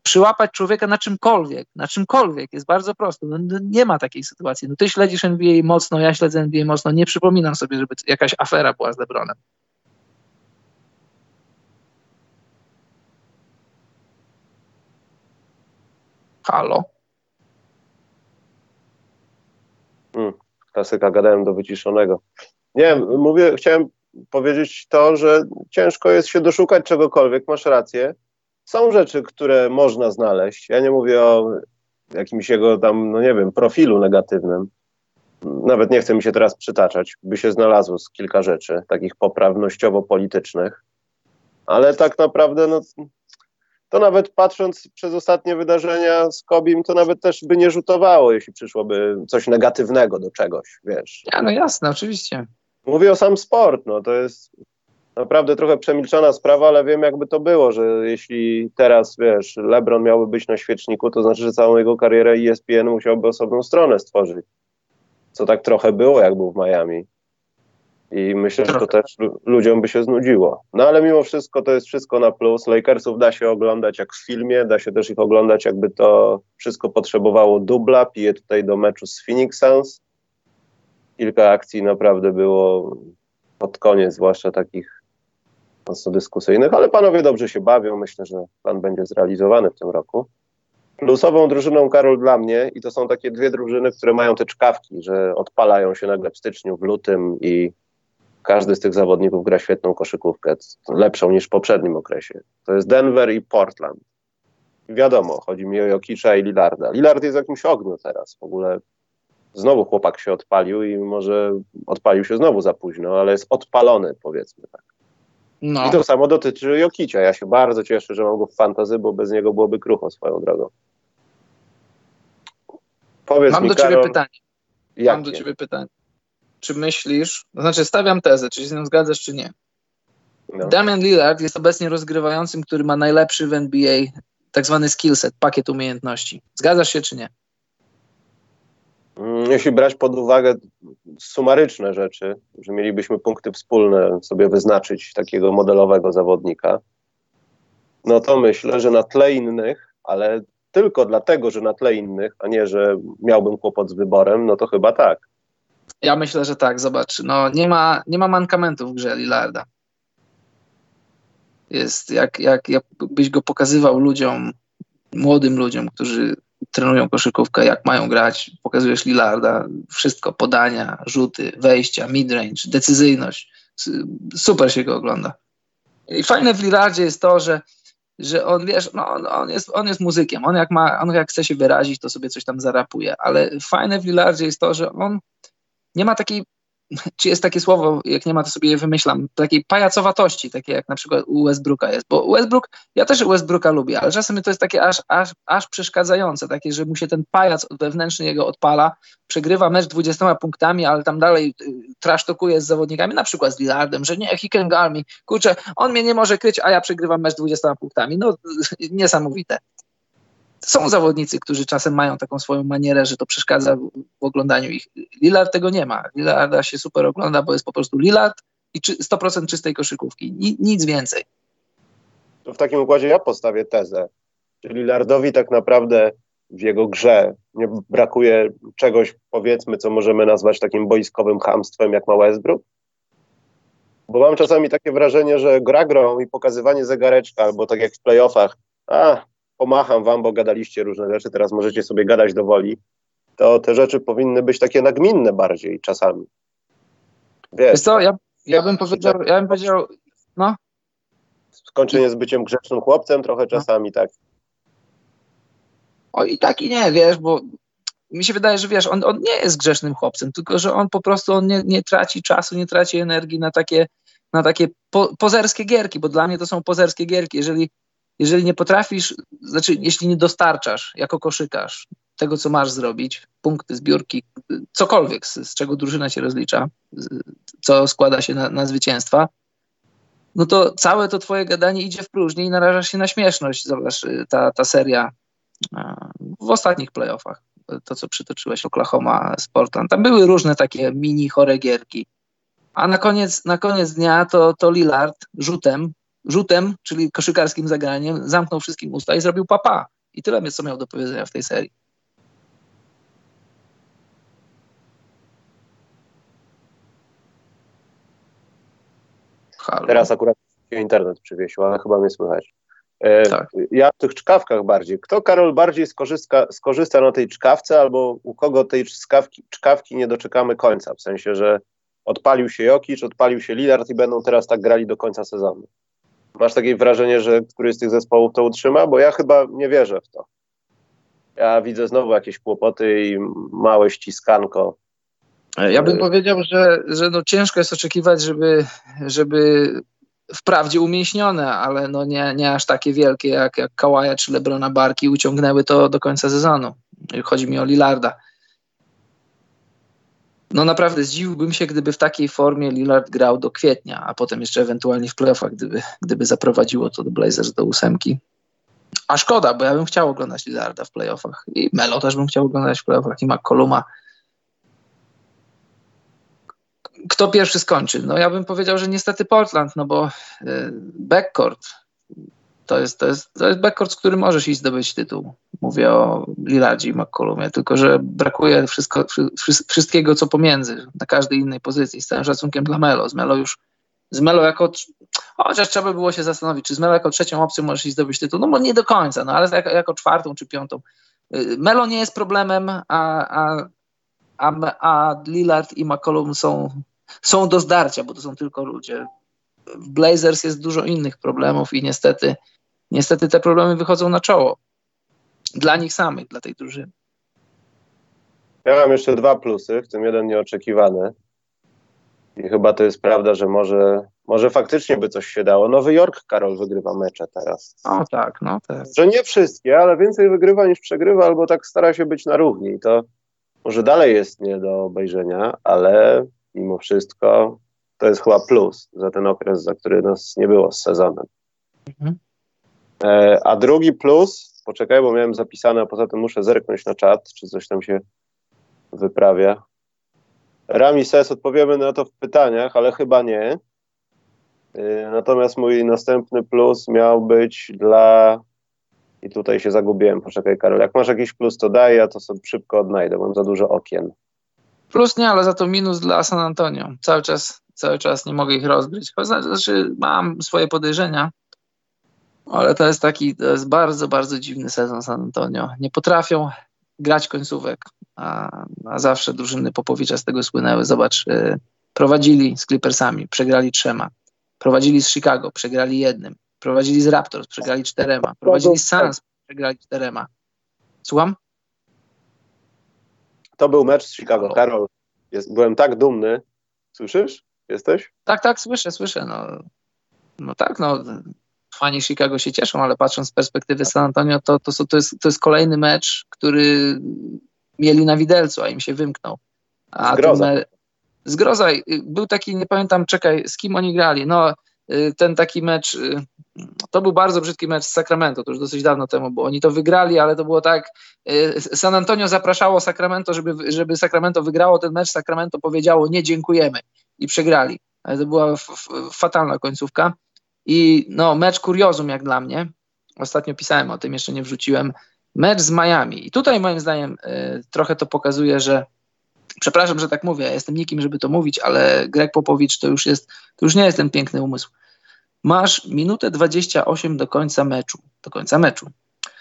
przyłapać człowieka na czymkolwiek, na czymkolwiek jest bardzo prosto. No, no, nie ma takiej sytuacji. No ty śledzisz NBA mocno, ja śledzę NBA mocno, nie przypominam sobie, żeby jakaś afera była z LeBronem. Halo? Hmm, klasyka, gadałem do wyciszonego. Nie, mówię, chciałem powiedzieć to, że ciężko jest się doszukać czegokolwiek, masz rację. Są rzeczy, które można znaleźć. Ja nie mówię o jakimś jego tam, no nie wiem, profilu negatywnym. Nawet nie chcę mi się teraz przytaczać, by się znalazło z kilka rzeczy, takich poprawnościowo-politycznych. Ale tak naprawdę, no, to nawet patrząc przez ostatnie wydarzenia z Kobim, to nawet też by nie rzutowało, jeśli przyszłoby coś negatywnego do czegoś, wiesz. Ja, no jasne, oczywiście. Mówię o sam sport, no to jest naprawdę trochę przemilczona sprawa, ale wiem jakby to było, że jeśli teraz, wiesz, LeBron miałby być na świeczniku, to znaczy, że całą jego karierę ESPN musiałby osobną stronę stworzyć. Co tak trochę było, jak był w Miami. I myślę, że to też ludziom by się znudziło. No ale mimo wszystko to jest wszystko na plus. Lakersów da się oglądać jak w filmie, da się też ich oglądać jakby to wszystko potrzebowało dubla. Piję tutaj do meczu z Phoenix Suns. Kilka akcji naprawdę było pod koniec, zwłaszcza takich mocno dyskusyjnych, ale panowie dobrze się bawią. Myślę, że plan będzie zrealizowany w tym roku. Plusową drużyną, Karol, dla mnie, i to są takie dwie drużyny, które mają te czkawki, że odpalają się nagle w styczniu, w lutym i każdy z tych zawodników gra świetną koszykówkę, lepszą niż w poprzednim okresie. To jest Denver i Portland. I wiadomo, chodzi mi o Jokicza i Lillarda. Lillard jest w jakimś ogniu teraz. W ogóle znowu chłopak się odpalił i może odpalił się znowu za późno, ale jest odpalony, powiedzmy tak. No. I to samo dotyczy Jokicia. Ja się bardzo cieszę, że mam go w fantazy, bo bez niego byłoby krucho swoją drogą. Powiedz mam mi, do ciebie Karol, pytanie. Jakie? Mam do ciebie pytanie. Czy myślisz, to znaczy stawiam tezę, czy się z nią zgadzasz, czy nie? No. Damian Lillard jest obecnie rozgrywającym, który ma najlepszy w NBA tak zwany skillset, pakiet umiejętności. Zgadzasz się, czy nie? Mm, jeśli brać pod uwagę sumaryczne rzeczy, że mielibyśmy punkty wspólne sobie wyznaczyć takiego modelowego zawodnika, no to myślę, że na tle innych, ale tylko dlatego, że na tle innych, a nie, że miałbym kłopot z wyborem, no to chyba tak. Ja myślę, że tak, zobacz. No, nie, ma, nie ma mankamentów w grze Lillarda. Jest, jak, jak, jak byś go pokazywał ludziom, młodym ludziom, którzy trenują koszykówkę, jak mają grać, pokazujesz Lillarda, wszystko, podania, rzuty, wejścia, midrange, decyzyjność. Super się go ogląda. I fajne w Lillardzie jest to, że, że on, wiesz, no, on, jest, on jest muzykiem, on jak, ma, on jak chce się wyrazić, to sobie coś tam zarapuje, ale fajne w Lillardzie jest to, że on nie ma takiej <laughs> czy jest takie słowo, jak nie ma, to sobie je wymyślam, takiej pajacowatości, takie jak na przykład u Westbrooka jest, bo Westbrook, ja też Westbrooka lubię, ale czasem to jest takie aż, aż, aż przeszkadzające, takie, że mu się ten pajac wewnętrzny jego odpala, przegrywa mecz 20 punktami, ale tam dalej y, trasztokuje z zawodnikami, na przykład z Lillardem, że nie, he can guard me, kurczę, on mnie nie może kryć, a ja przegrywam mecz 20 punktami, no <laughs> niesamowite są zawodnicy, którzy czasem mają taką swoją manierę, że to przeszkadza w, w oglądaniu ich. Lillard tego nie ma. Lillarda się super ogląda, bo jest po prostu Lillard i czy, 100% czystej koszykówki. Ni, nic więcej. To w takim układzie ja postawię tezę, że Lillardowi tak naprawdę w jego grze nie brakuje czegoś, powiedzmy, co możemy nazwać takim boiskowym hamstwem, jak ma Westbrook? Bo mam czasami takie wrażenie, że gra grą i pokazywanie zegareczka, albo tak jak w playoffach, a pomacham wam, bo gadaliście różne rzeczy, teraz możecie sobie gadać do woli, to te rzeczy powinny być takie nagminne bardziej czasami. Wiesz, Wiesz co, ja, ja bym powiedział, ja bym powiedział, no. Skończenie z byciem grzecznym chłopcem trochę no. czasami, tak. O i tak i nie, wiesz, bo mi się wydaje, że wiesz, on, on nie jest grzecznym chłopcem, tylko że on po prostu on nie, nie traci czasu, nie traci energii na takie, na takie po, pozerskie gierki, bo dla mnie to są pozerskie gierki. Jeżeli jeżeli nie potrafisz, znaczy jeśli nie dostarczasz jako koszykarz tego, co masz zrobić, punkty, zbiórki, cokolwiek, z, z czego drużyna cię rozlicza, co składa się na, na zwycięstwa, no to całe to twoje gadanie idzie w próżnię i narażasz się na śmieszność. Zobacz, ta, ta seria w ostatnich playoffach, to co przytoczyłeś, Oklahoma z Portland, tam były różne takie mini chore gierki. A na koniec, na koniec dnia to, to Lillard rzutem rzutem, czyli koszykarskim zagraniem, zamknął wszystkim usta i zrobił papa. I tyle, co miał do powiedzenia w tej serii. Halo. Teraz akurat internet przywiesił, ale chyba mnie słychać. E, tak. Ja w tych czkawkach bardziej. Kto, Karol, bardziej skorzysta, skorzysta na tej czkawce, albo u kogo tej czkawki, czkawki nie doczekamy końca? W sensie, że odpalił się Jokic, odpalił się Lillard i będą teraz tak grali do końca sezonu. Masz takie wrażenie, że któryś z tych zespołów to utrzyma? Bo ja chyba nie wierzę w to. Ja widzę znowu jakieś kłopoty i małe ściskanko. Ja bym powiedział, że, że no ciężko jest oczekiwać, żeby, żeby wprawdzie umięśnione, ale no nie, nie aż takie wielkie jak, jak Kałaja czy Lebrona Barki uciągnęły to do końca sezonu. Chodzi mi o Lillarda no naprawdę zdziwiłbym się, gdyby w takiej formie Lillard grał do kwietnia, a potem jeszcze ewentualnie w playoffach, gdyby, gdyby zaprowadziło to do Blazers do ósemki. A szkoda, bo ja bym chciał oglądać Lillarda w playoffach. I Melo też bym chciał oglądać w playoffach i McColluma. Kto pierwszy skończy? No ja bym powiedział, że niestety Portland, no bo y, backcourt to jest, to, jest, to jest backcourt, z którym możesz iść zdobyć tytuł. Mówię o Lillardzie i McCollumie, tylko że brakuje wszystko, wszystkiego, co pomiędzy, na każdej innej pozycji. Z całym szacunkiem dla Melo. Z Melo już z Melo jako, chociaż trzeba by było się zastanowić, czy z Melo jako trzecią opcją możesz iść zdobyć tytuł, no może nie do końca, no ale jako, jako czwartą czy piątą. Y, Melo nie jest problemem, a, a, a, a Lillard i McCollum są, są do zdarcia, bo to są tylko ludzie. W Blazers jest dużo innych problemów i niestety, niestety te problemy wychodzą na czoło. Dla nich samych, dla tej drużyny. Ja mam jeszcze dwa plusy, w tym jeden nieoczekiwany. I chyba to jest prawda, że może, może faktycznie by coś się dało. Nowy Jork, Karol, wygrywa mecze teraz. O tak, no tak. Że nie wszystkie, ale więcej wygrywa niż przegrywa, albo tak stara się być na równi. I to może dalej jest nie do obejrzenia, ale mimo wszystko to jest chyba plus za ten okres, za który nas nie było z sezonem. Mhm. E, a drugi plus, poczekaj, bo miałem zapisane, a poza tym muszę zerknąć na czat, czy coś tam się wyprawia. Rami Ses odpowiemy na to w pytaniach, ale chyba nie. Y, natomiast mój następny plus miał być dla. I tutaj się zagubiłem. Poczekaj, Karol. Jak masz jakiś plus, to daj, ja to sobie szybko odnajdę. Mam za dużo okien. Plus nie, ale za to minus dla San Antonio. Cały czas, cały czas nie mogę ich rozgryźć. Znaczy, mam swoje podejrzenia, ale to jest taki, to jest bardzo, bardzo dziwny sezon San Antonio. Nie potrafią grać końcówek, a, a zawsze drużyny Popowicza z tego słynęły. Zobacz, y, prowadzili z Clippersami, przegrali trzema. Prowadzili z Chicago, przegrali jednym. Prowadzili z Raptors, przegrali czterema. Prowadzili z Suns, przegrali czterema. Słucham? To był mecz z Chicago. Karol, jest, byłem tak dumny. Słyszysz? Jesteś? Tak, tak, słyszę, słyszę. No, no tak, no fani Chicago się cieszą, ale patrząc z perspektywy San Antonio, to, to, to, jest, to jest kolejny mecz, który mieli na widelcu, a im się wymknął. A Zgroza. Me... Zgroza. Był taki, nie pamiętam, czekaj, z kim oni grali. No, y, ten taki mecz, y, to był bardzo brzydki mecz z Sacramento, to już dosyć dawno temu, bo oni to wygrali, ale to było tak, y, San Antonio zapraszało Sacramento, żeby, żeby Sacramento wygrało ten mecz, Sacramento powiedziało nie dziękujemy i przegrali. Ale to była fatalna końcówka. I no, mecz kuriozum jak dla mnie. Ostatnio pisałem o tym, jeszcze nie wrzuciłem. Mecz z Miami. I tutaj moim zdaniem y, trochę to pokazuje, że przepraszam, że tak mówię, ja jestem nikim, żeby to mówić, ale Greg Popowicz to już jest, to już nie jest ten piękny umysł. Masz minutę 28 do końca meczu. Do końca meczu.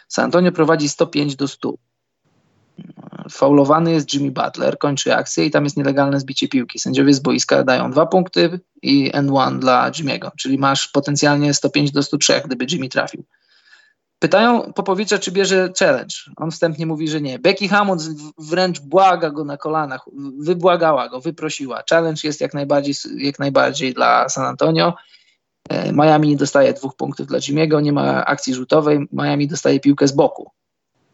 San Antonio prowadzi 105 do 100 faulowany jest Jimmy Butler, kończy akcję i tam jest nielegalne zbicie piłki. Sędziowie z boiska dają dwa punkty i N1 dla Jimmy'ego, czyli masz potencjalnie 105 do 103, gdyby Jimmy trafił. Pytają Popowicza, czy bierze challenge. On wstępnie mówi, że nie. Becky Hammond wręcz błaga go na kolanach, wybłagała go, wyprosiła. Challenge jest jak najbardziej, jak najbardziej dla San Antonio. E, Miami nie dostaje dwóch punktów dla Jimmy'ego, nie ma akcji rzutowej. Miami dostaje piłkę z boku.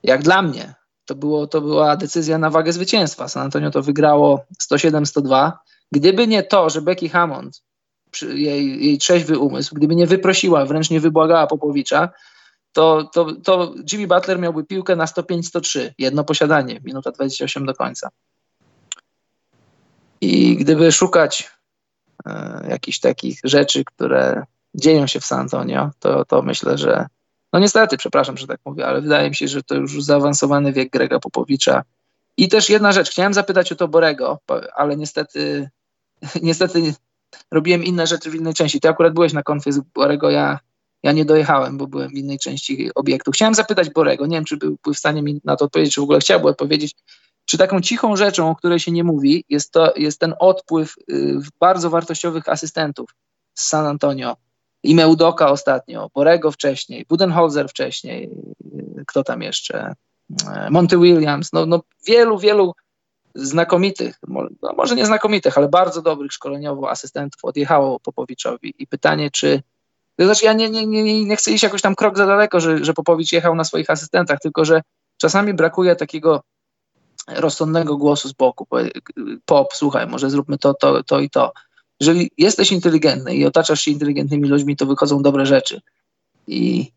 Jak dla mnie, to, było, to była decyzja na wagę zwycięstwa. San Antonio to wygrało 107-102. Gdyby nie to, że Becky Hammond, jej, jej trzeźwy umysł, gdyby nie wyprosiła, wręcz nie wybłagała Popowicza, to, to, to Jimmy Butler miałby piłkę na 105-103. Jedno posiadanie, minuta 28 do końca. I gdyby szukać e, jakichś takich rzeczy, które dzieją się w San Antonio, to, to myślę, że no niestety, przepraszam, że tak mówię, ale wydaje mi się, że to już zaawansowany wiek Grega Popowicza. I też jedna rzecz, chciałem zapytać o to Borego, ale niestety, <laughs> niestety robiłem inne rzeczy w innej części. Ty akurat byłeś na konfie z Borego, ja, ja nie dojechałem, bo byłem w innej części obiektu. Chciałem zapytać Borego, nie wiem, czy był, był w stanie mi na to odpowiedzieć, czy w ogóle chciałby odpowiedzieć, czy taką cichą rzeczą, o której się nie mówi, jest, to, jest ten odpływ y, bardzo wartościowych asystentów z San Antonio, i Meudoka ostatnio, Borego wcześniej, Budenholzer wcześniej, kto tam jeszcze, Monty Williams, no, no wielu, wielu znakomitych, no może nie znakomitych, ale bardzo dobrych szkoleniowo asystentów odjechało Popowiczowi. I pytanie, czy to znaczy ja nie, nie, nie, nie chcę iść jakoś tam krok za daleko, że, że Popowicz jechał na swoich asystentach, tylko że czasami brakuje takiego rozsądnego głosu z boku. Pop, słuchaj, może zróbmy to, to, to i to jeżeli jesteś inteligentny i otaczasz się inteligentnymi ludźmi, to wychodzą dobre rzeczy. I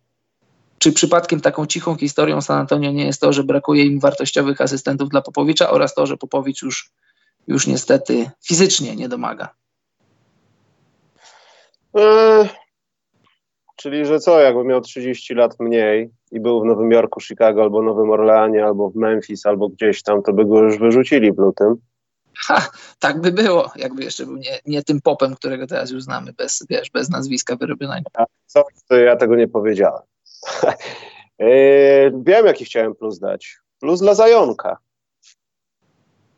czy przypadkiem taką cichą historią San Antonio nie jest to, że brakuje im wartościowych asystentów dla Popowicza oraz to, że Popowicz już, już niestety fizycznie nie domaga? Eee, czyli, że co, jakby miał 30 lat mniej i był w Nowym Jorku, Chicago, albo Nowym Orleanie, albo w Memphis, albo gdzieś tam, to by go już wyrzucili w lutym. Ha, tak by było, jakby jeszcze był nie, nie tym popem, którego teraz już znamy, bez, wiesz, bez nazwiska wyrobionego. A co, to ja tego nie powiedziałem. Yy, <laughs> wiem, jaki chciałem plus dać. Plus dla Zajonka.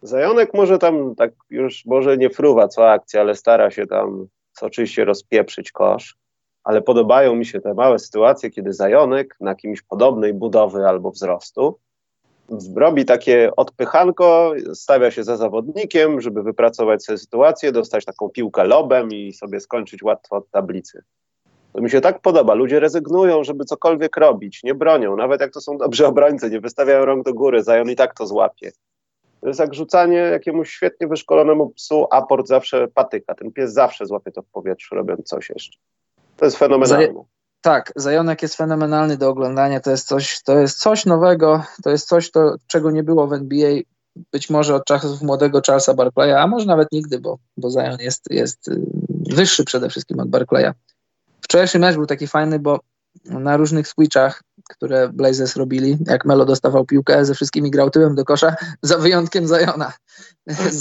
Zajonek może tam tak już, może nie fruwa co akcja, ale stara się tam oczywiście rozpieprzyć kosz, ale podobają mi się te małe sytuacje, kiedy Zajonek na kimś podobnej budowy albo wzrostu robi takie odpychanko, stawia się za zawodnikiem, żeby wypracować sobie sytuację, dostać taką piłkę lobem i sobie skończyć łatwo od tablicy. To mi się tak podoba. Ludzie rezygnują, żeby cokolwiek robić, nie bronią, nawet jak to są dobrzy obrońcy, nie wystawiają rąk do góry, Zajon i tak to złapie. To jest jak rzucanie jakiemuś świetnie wyszkolonemu psu, aport zawsze patyka. Ten pies zawsze złapie to w powietrzu, robiąc coś jeszcze. To jest fenomenalne. Tak, Zajonek jest fenomenalny do oglądania. To jest coś, to jest coś nowego, to jest coś, to, czego nie było w NBA być może od czasów młodego Charlesa Barclaya, a może nawet nigdy, bo, bo Zion jest, jest y, wyższy przede wszystkim od Barclaya. Wczorajszy mecz był taki fajny, bo na różnych switchach, które Blazers robili, jak Melo dostawał piłkę, ze wszystkimi grał tyłem do kosza, za wyjątkiem Zajona. <laughs>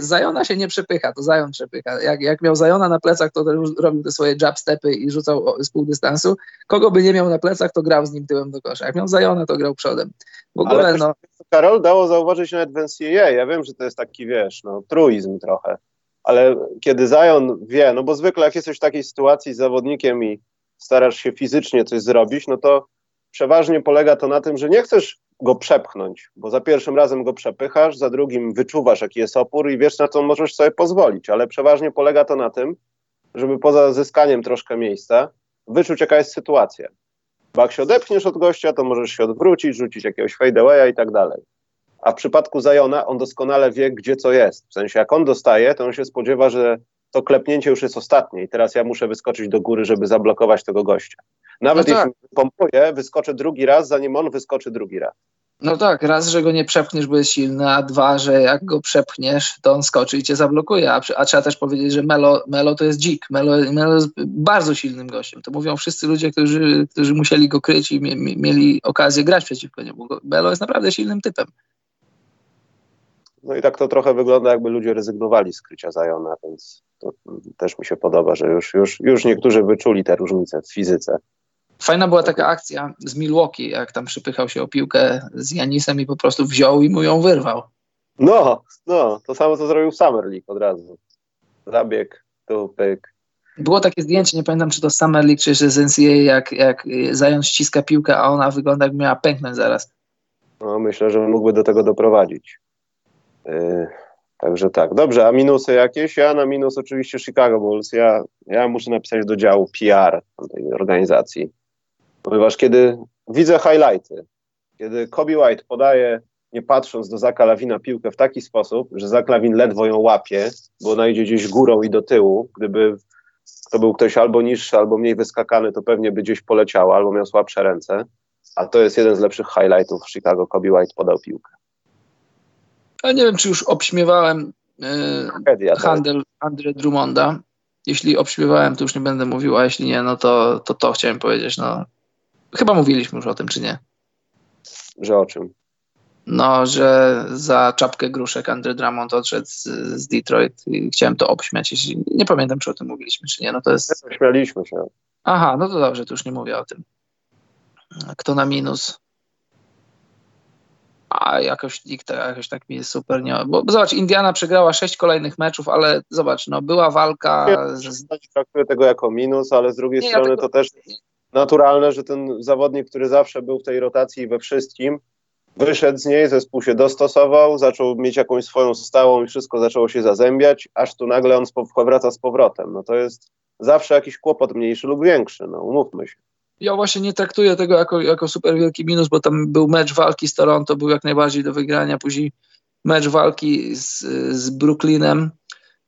Zajona się nie przepycha, to Zajon przepycha. Jak, jak miał Zajona na plecach, to robił te swoje jab stepy i rzucał z pół dystansu. Kogo by nie miał na plecach, to grał z nim tyłem do kosza. Jak miał Zajona, to grał przodem. W ogóle, Ale no... Karol, dało zauważyć nawet w NCAA. Ja wiem, że to jest taki, wiesz, no, truizm trochę. Ale kiedy Zajon wie, no bo zwykle jak jesteś w takiej sytuacji z zawodnikiem i starasz się fizycznie coś zrobić, no to przeważnie polega to na tym, że nie chcesz go przepchnąć, bo za pierwszym razem go przepychasz, za drugim wyczuwasz, jaki jest opór i wiesz, na co możesz sobie pozwolić, ale przeważnie polega to na tym, żeby poza zyskaniem troszkę miejsca, wyczuć, jaka jest sytuacja. Bo jak się odepchniesz od gościa, to możesz się odwrócić, rzucić jakiegoś fadeawaya i tak dalej. A w przypadku Zajona on doskonale wie, gdzie co jest. W sensie, jak on dostaje, to on się spodziewa, że to klepnięcie już jest ostatnie i teraz ja muszę wyskoczyć do góry, żeby zablokować tego gościa. Nawet no tak. jeśli pompuję, wyskoczę drugi raz, zanim on wyskoczy drugi raz. No tak, raz, że go nie przepchniesz, bo jest silny, a dwa, że jak go przepchniesz, to on skoczy i cię zablokuje. A, a trzeba też powiedzieć, że Melo, Melo to jest dzik. Melo, Melo jest bardzo silnym gościem. To mówią wszyscy ludzie, którzy, którzy musieli go kryć i mieli okazję grać przeciwko niemu. Melo jest naprawdę silnym typem. No i tak to trochę wygląda, jakby ludzie rezygnowali z krycia Zajona, więc to też mi się podoba, że już, już, już niektórzy wyczuli te różnice w fizyce. Fajna była taka akcja z Milwaukee, jak tam przypychał się o piłkę z Janisem i po prostu wziął i mu ją wyrwał. No, no, to samo co zrobił Summer League od razu. Zabieg, tu pyk. Było takie zdjęcie, nie pamiętam czy to Summer League, czy z NCAA, jak, jak Zając ściska piłkę, a ona wygląda jak miała pęknąć zaraz. No, myślę, że mógłby do tego doprowadzić. Yy, także tak. Dobrze, a minusy jakieś? Ja na minus oczywiście Chicago Bulls. Ja, ja muszę napisać do działu PR tej organizacji. Ponieważ kiedy widzę highlighty, kiedy Kobe White podaje, nie patrząc do Zaka Lawina, piłkę w taki sposób, że Zak Lawin ledwo ją łapie, bo ona idzie gdzieś górą i do tyłu. Gdyby to był ktoś albo niższy, albo mniej wyskakany, to pewnie by gdzieś poleciało, albo miał słabsze ręce. A to jest jeden z lepszych highlightów w Chicago. Kobe White podał piłkę. Ja nie wiem, czy już obśmiewałem yy, handel Andre Drummonda. Jeśli obśmiewałem, to już nie będę mówił, a jeśli nie, no to to, to chciałem powiedzieć. No, chyba mówiliśmy już o tym, czy nie? Że o czym? No, że za czapkę gruszek Andre Drummond odszedł z, z Detroit i chciałem to obśmiać. Jeśli, nie pamiętam, czy o tym mówiliśmy, czy nie. No to jest... Śmialiśmy się. Aha, no to dobrze, to już nie mówię o tym. Kto na minus? a jakoś nikt jakoś tak mi super nie... Bo, bo zobacz, Indiana przegrała sześć kolejnych meczów, ale zobacz, no była walka... Ja z... traktuję tego jako minus, ale z drugiej nie, strony ja tego... to też naturalne, że ten zawodnik, który zawsze był w tej rotacji we wszystkim, wyszedł z niej, zespół się dostosował, zaczął mieć jakąś swoją stałą i wszystko zaczęło się zazębiać, aż tu nagle on wraca z powrotem. No to jest zawsze jakiś kłopot mniejszy lub większy, no umówmy się ja właśnie nie traktuję tego jako, jako super wielki minus, bo tam był mecz walki z Toronto, był jak najbardziej do wygrania, później mecz walki z, z Brooklynem,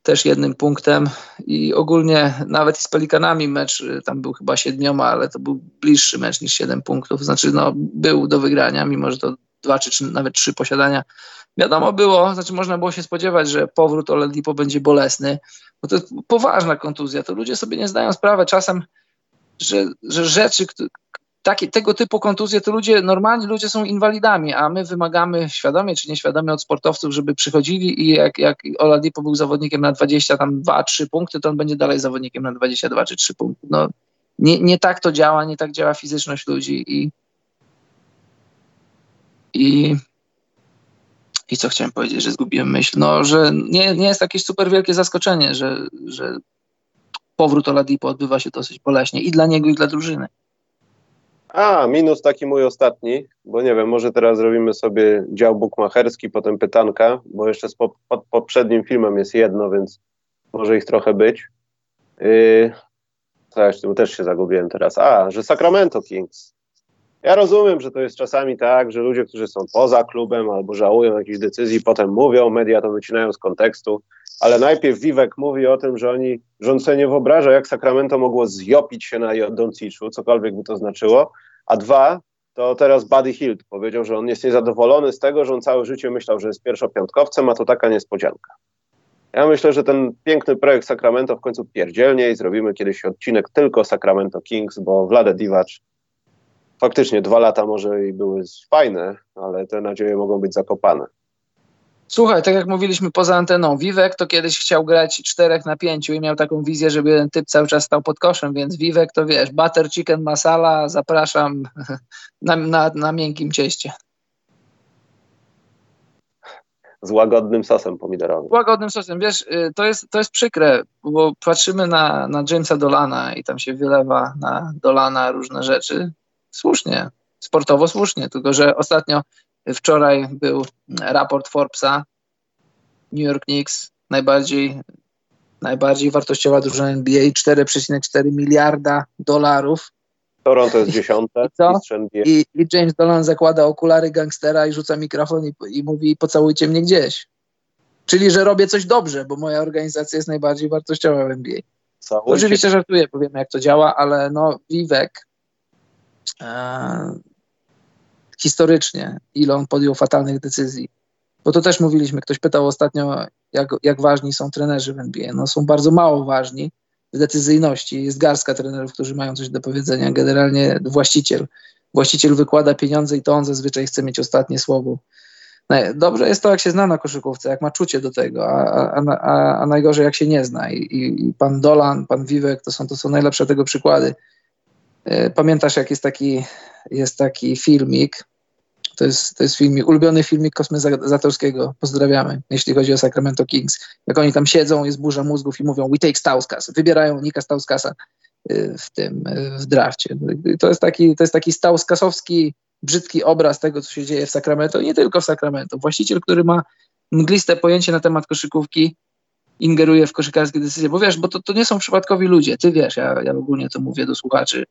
też jednym punktem. I ogólnie nawet z Pelikanami mecz y, tam był chyba siedmioma, ale to był bliższy mecz niż siedem punktów, znaczy no był do wygrania, mimo że to dwa czy, czy nawet trzy posiadania. Wiadomo było, znaczy można było się spodziewać, że powrót Oladipo będzie bolesny, bo to jest poważna kontuzja, to ludzie sobie nie zdają sprawy czasem, że, że rzeczy, takie, tego typu kontuzje to ludzie, normalni ludzie są inwalidami, a my wymagamy świadomie czy nieświadomie od sportowców, żeby przychodzili i jak, jak Oladipo był zawodnikiem na 20, tam 2-3 punkty, to on będzie dalej zawodnikiem na 22 czy 3 punkty. No, nie, nie tak to działa, nie tak działa fizyczność ludzi i i i co chciałem powiedzieć, że zgubiłem myśl? No, że nie, nie jest jakieś super wielkie zaskoczenie, że, że powrót Oladipo odbywa się dosyć boleśnie i dla niego, i dla drużyny. A, minus taki mój ostatni, bo nie wiem, może teraz zrobimy sobie dział bukmacherski, potem pytanka, bo jeszcze z po, pod poprzednim filmem jest jedno, więc może ich trochę być. Yy, coś, też się zagubiłem teraz. A, że Sacramento Kings. Ja rozumiem, że to jest czasami tak, że ludzie, którzy są poza klubem albo żałują jakichś decyzji, potem mówią, media to wycinają z kontekstu, ale najpierw Vivek mówi o tym, że oni, sobie nie wyobraża, jak Sacramento mogło zjopić się na Donciczu, cokolwiek by to znaczyło, a dwa, to teraz Buddy Hield powiedział, że on jest niezadowolony z tego, że on całe życie myślał, że jest pierwszopiątkowcem, a to taka niespodzianka. Ja myślę, że ten piękny projekt Sacramento w końcu pierdzielnie i zrobimy kiedyś odcinek tylko Sacramento Kings, bo Vlade Divac faktycznie dwa lata może i były fajne, ale te nadzieje mogą być zakopane. Słuchaj, tak jak mówiliśmy poza anteną, Vivek to kiedyś chciał grać czterech na pięciu i miał taką wizję, żeby ten typ cały czas stał pod koszem, więc Vivek to wiesz, butter chicken masala, zapraszam <laughs> na, na, na miękkim cieście. Z łagodnym sosem pomidorowym. Z łagodnym sosem. Wiesz, y, to jest, to jest przykre, bo patrzymy na, na Jamesa Dolana i tam się wylewa na Dolana różne rzeczy. Słusznie, sportowo słusznie, tylko że ostatnio Wczoraj był raport Forbesa, New York Knicks, najbardziej, najbardziej wartościowa drużyna NBA, 4,4 miliarda dolarów. Toronto jest dziesiąte. I, I, I, James Dolan zakłada okulary gangstera i rzuca mikrofon i, i mówi pocałujcie mnie gdzieś. Czyli, że robię coś dobrze, bo moja organizacja jest najbardziej wartościowa w NBA. Oczywiście żartuję, powiem jak to działa, ale no Vivek e, historycznie, ile on podjął fatalnych decyzji. Bo to też mówiliśmy, ktoś pytał ostatnio, jak, jak ważni są trenerzy w NBA. No są bardzo mało ważni w decyzyjności. Jest garstka trenerów, którzy mają coś do powiedzenia. Generalnie właściciel. Właściciel wykłada pieniądze i to on zazwyczaj chce mieć ostatnie słowo. No, dobrze jest to, jak się zna na koszykówce, jak ma czucie do tego, a, a, a, a najgorzej, jak się nie zna. I, i, I, pan Dolan, pan Wiwek to są, to są najlepsze tego przykłady. E, pamiętasz, jak jest taki, jest taki filmik, to jest, to jest filmik, ulubiony filmik Kosmyzatorskiego, pozdrawiamy, jeśli chodzi o Sacramento Kings. Jak oni tam siedzą, jest burza mózgów i mówią we take Stauskas, wybierają Nika Stauskasa y, w tym, y, w drafcie. To jest taki, to jest taki Stauskasowski, brzydki obraz tego, co się dzieje w Sacramento nie tylko w Sacramento. Właściciel, który ma mgliste pojęcie na temat koszykówki, ingeruje w koszykarskie decyzje, bo wiesz, bo to, to nie są przypadkowi ludzie, ty wiesz, ja, ja ogólnie to mówię do słuchaczy,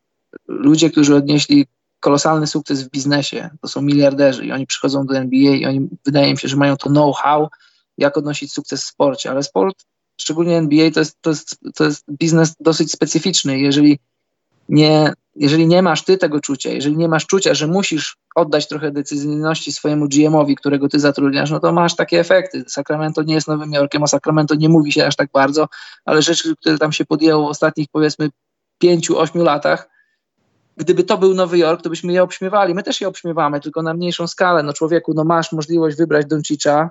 ludzie, którzy odnieśli kolosalny sukces w biznesie, to są miliarderzy i oni przychodzą do NBA i oni, wydaje mi się, że mają to know-how, jak odnosić sukces w sporcie, ale sport, szczególnie NBA, to jest, to jest, to jest biznes dosyć specyficzny. Jeżeli nie, jeżeli nie masz ty tego czucia, jeżeli nie masz czucia, że musisz oddać trochę decyzyjności swojemu GM-owi, którego ty zatrudniasz, no to masz takie efekty. Sacramento nie jest Nowym Jorkiem, o Sacramento nie mówi się aż tak bardzo, ale rzeczy, które tam się podjęło w ostatnich powiedzmy pięciu, ośmiu latach, gdyby to był Nowy Jork, to byśmy je obśmiewali. My też je obśmiewamy, tylko na mniejszą skalę. No człowieku, no masz możliwość wybrać Doncicza,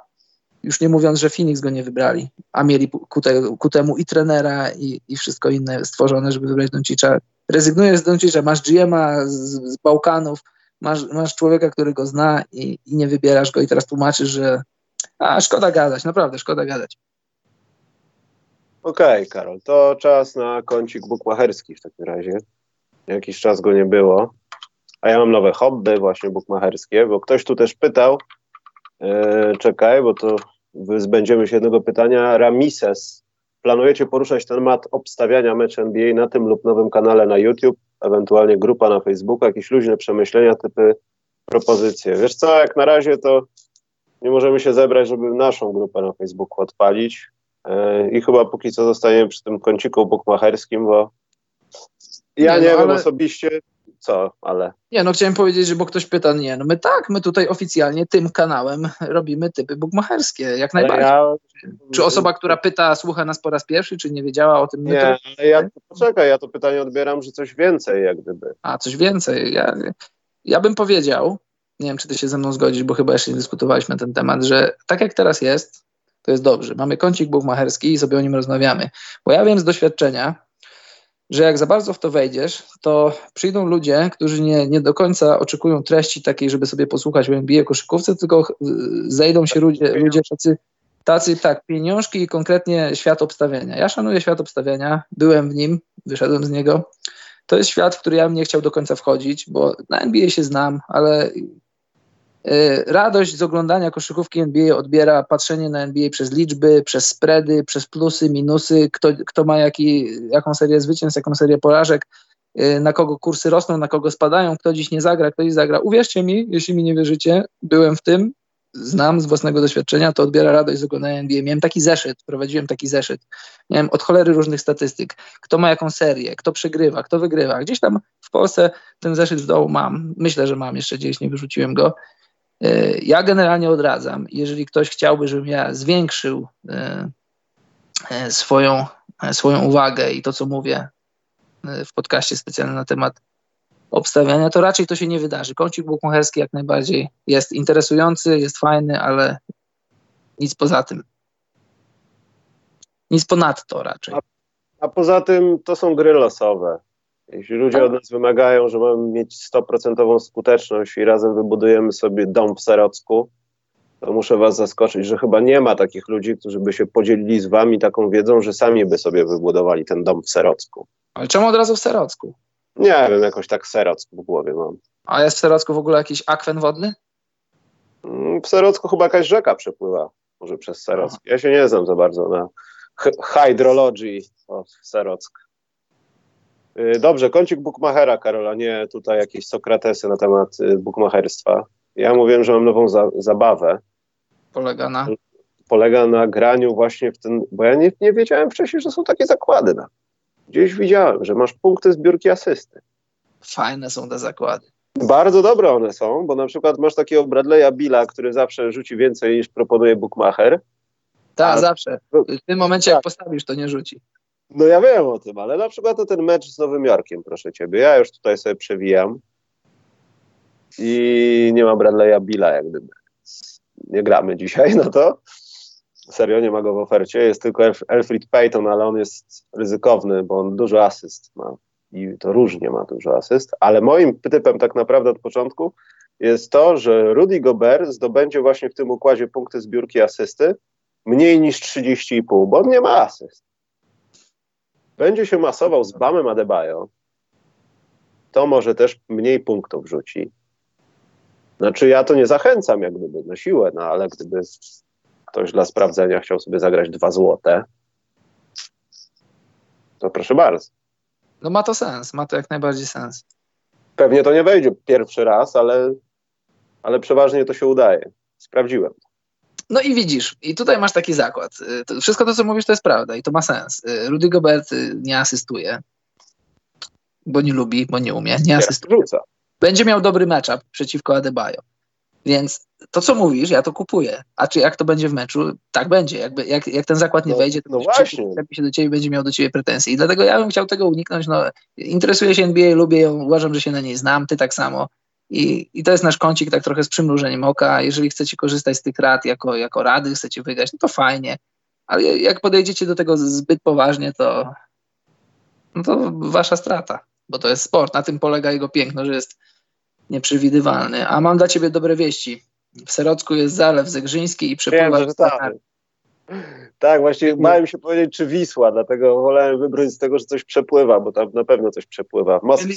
już nie mówiąc, że Phoenix go nie wybrali, a mieli ku, te, ku temu i trenera, i, i, wszystko inne stworzone, żeby wybrać Doncicza. Rezygnujesz z Doncicza, masz GM'a z, z Bałkanów, masz, masz człowieka, który go zna i, i nie wybierasz go i teraz tłumaczysz, że a, szkoda gadać, naprawdę szkoda gadać. Okej, okay, Karol, to czas na kącik bukmacherski w takim razie. Jakiś czas go nie było. A ja mam nowe hobby, właśnie bukmacherskie, bo ktoś tu też pytał, e, czekaj, bo to zbędziemy się jednego pytania. Ramises, planujecie poruszać temat obstawiania meczu NBA na tym lub nowym kanale na YouTube, ewentualnie grupa na Facebooku, jakieś luźne przemyślenia, typy propozycje. Wiesz co, jak na razie to nie możemy się zebrać, żeby naszą grupę na Facebooku odpalić e, i chyba póki co zostaniemy przy tym kąciku bukmacherskim, bo ja no, nie no, wiem ale... osobiście, co, ale... Nie, no chciałem powiedzieć, że bo ktoś pyta, nie, no my tak, my tutaj oficjalnie tym kanałem robimy typy bukmacherskie, jak najbardziej. Ja... Czy osoba, która pyta, słucha nas po raz pierwszy, czy nie wiedziała o tym? Nie, to... ale ja, poczekaj, ja to pytanie odbieram, że coś więcej jak gdyby. A, coś więcej. Ja, ja bym powiedział, nie wiem, czy ty się ze mną zgodzisz, bo chyba jeszcze nie dyskutowaliśmy na ten temat, że tak jak teraz jest, to jest dobrze. Mamy kącik bukmacherski i sobie o nim rozmawiamy. Bo ja wiem z doświadczenia, że jak za bardzo w to wejdziesz, to przyjdą ludzie, którzy nie, nie do końca oczekują treści takiej, żeby sobie posłuchać o NBA koszykówce, tylko zejdą się ludzie, ludzie tacy, tacy, tak, pieniążki i konkretnie świat obstawiania. Ja szanuję świat obstawiania, byłem w nim, wyszedłem z niego. To jest świat, w który ja bym nie chciał do końca wchodzić, bo na NBA się znam, ale radość z oglądania koszykówki NBA odbiera patrzenie na NBA przez liczby, przez spready, przez plusy, minusy, kto, kto ma jaki, jaką serię zwycięstw, jaką serię porażek, e, na kogo kursy rosną, na kogo spadają, kto dziś nie zagra, kto dziś zagra. Uwierzcie mi, jeśli mi nie wierzycie, byłem w tym, znam z własnego doświadczenia, to odbiera radość z oglądania NBA. Miałem taki zeszyt, prowadziłem taki zeszyt. Miałem od cholery różnych statystyk. Kto ma jaką serię, kto przegrywa, kto wygrywa. Gdzieś tam w Polsce ten zeszyt w dołu mam. Myślę, że mam jeszcze gdzieś, nie wyrzuciłem go. E, ja generalnie odradzam. Jeżeli ktoś chciałby, żebym ja zwiększył e, e, swoją, swoją uwagę i to, co mówię w podcaście specjalnym na temat obstawiania, to raczej to się nie wydarzy. Kącik bukmacherski jak najbardziej jest interesujący, jest fajny, ale nic poza tym. Nic ponadto raczej. A, a poza tym to są gry losowe. Jeśli ludzie od nas wymagają, że mamy mieć 100% skuteczność i razem wybudujemy sobie dom w Serocku, to muszę was zaskoczyć, że chyba nie ma takich ludzi, którzy by się podzielili z wami taką wiedzą, że sami by sobie wybudowali ten dom w Serocku. Ale czemu od razu w Serocku? Nie wiem, jakoś tak Serock w głowie mam. A jest w Serocku w ogóle jakiś akwen wodny? Mm, w Serocku chyba jakaś rzeka przepływa, może przez Serock. Ja się nie znam za bardzo na hydrologii w Serock. Y, dobrze, kącik Bukmachera, Karola, nie tutaj jakieś Sokratesy na temat y, bukmacherstwa. Ja mówiłem, że mam nową za zabawę. Polega na? Polega na graniu właśnie w ten, bo ja nie, nie wiedziałem wcześniej, że są takie zakłady. Na. Gdzieś widziałem, że masz punkty zbiórki asysty. Fajne są te zakłady. Bardzo dobre one są, bo na przykład masz takiego Bradley'a Billa, który zawsze rzuci więcej niż proponuje Bookmacher. Tak, zawsze. W tym momencie, jak postawisz, to nie rzuci. No ja wiem o tym, ale na przykład to ten mecz z Nowym Jorkiem, proszę ciebie. Ja już tutaj sobie przewijam i nie ma Bradley'a Billa, jak gdyby. Nie gramy dzisiaj, no to serio nie ma go w ofercie. Jest tylko Alfred Payton, ale on jest ryzykowny, bo on dużo asyst ma i to różnie ma dużo asyst, ale moim typem tak naprawdę od początku jest to, że Rudy Gobert zdobędzie właśnie w tym układzie punkty zbiórki asysty mniej niż 30,5, bo on nie ma asyst będzie się masował z Bamem Adebayo, to może też mniej punktów rzuci. Znaczy ja to nie zachęcam jak gdyby na siłę, no ale gdyby ktoś dla sprawdzenia chciał sobie zagrać dwa złote, to proszę bardzo. No ma to sens, ma to jak najbardziej sens. Pewnie to nie wejdzie pierwszy raz, ale, ale przeważnie to się udaje. Sprawdziłem. No i widzisz, i tutaj masz taki zakład. Y, to wszystko to, co mówisz, to jest prawda i to ma sens. Y, Rudy Gobert y, nie asystuje, bo nie lubi, bo nie umie, nie asystuje. Będzie miał dobry matchup przeciwko Adebayo. Więc to, co mówisz, ja to kupuję. A czy jak to będzie w meczu? Tak będzie. Jakby, jak, jak ten zakład nie no, wejdzie, to no właśnie. się do ciebie będzie miał do ciebie pretensje. I dlatego ja bym chciał tego uniknąć. No, interesuję się NBA, lubię ją, uważam, że się na niej znam, ty tak samo. I, I to jest nasz kącik tak trochę z przymrużeniem oka. Jeżeli chcecie korzystać z tych rad jako, jako rady, chcecie wygrać, no to fajnie. Ale jak podejdziecie do tego zbyt poważnie, to, no to wasza strata, bo to jest sport. Na tym polega jego piękno, że jest nieprzewidywalny. A mam dla ciebie dobre wieści. W Serocku jest zalew zegrzyński i przepływa... Wiem, że. Tak, właśnie bałem się powiedzieć, czy Wisła, dlatego wolałem wybrać z tego, że coś przepływa, bo tam na pewno coś przepływa. Moskwie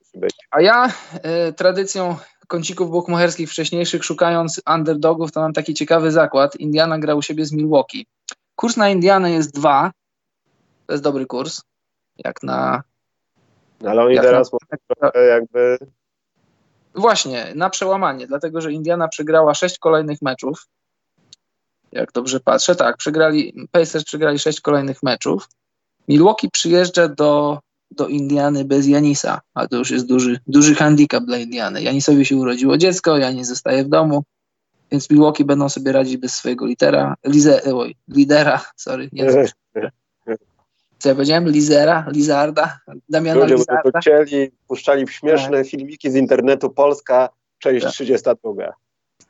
musi być. A ja y, tradycją kącików bukmacherskich wcześniejszych, szukając underdogów, to mam taki ciekawy zakład. Indiana gra u siebie z Milwaukee. Kurs na Indianę jest dwa. To jest dobry kurs. Jak na... Ale oni teraz na, jakby... Właśnie, na przełamanie, dlatego że Indiana przegrała sześć kolejnych meczów jak dobrze patrzę. Tak, przegrali, Pacers przegrali sześć kolejnych meczów. Milwaukee przyjeżdża do do Indiany bez Janisa, a to już jest duży, duży handicap dla Indiany. Janisowi się urodziło dziecko, Janis zostaje w domu, więc Milwaukee będą sobie radzić bez swojego litera, lize, oj, lidera, sorry, nie <laughs> co ja powiedziałem? Lizera, Lizarda, Damiana Ludzie Lizarda. to chcieli, puszczali w śmieszne tak. filmiki z internetu Polska, część tak. 32.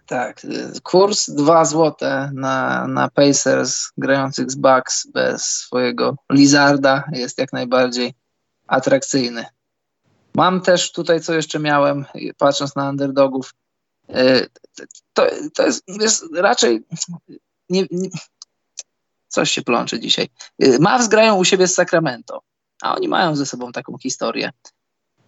Tak, kurs 2 złote na, na Pacers grających z Bucks bez swojego Lizarda jest jak najbardziej atrakcyjny. Mam też tutaj, co jeszcze miałem, patrząc na underdogów, y, to, to jest, jest raczej nie, nie, coś się plącze dzisiaj. Y, Mavs grają u siebie z Sacramento, a oni mają ze sobą taką historię.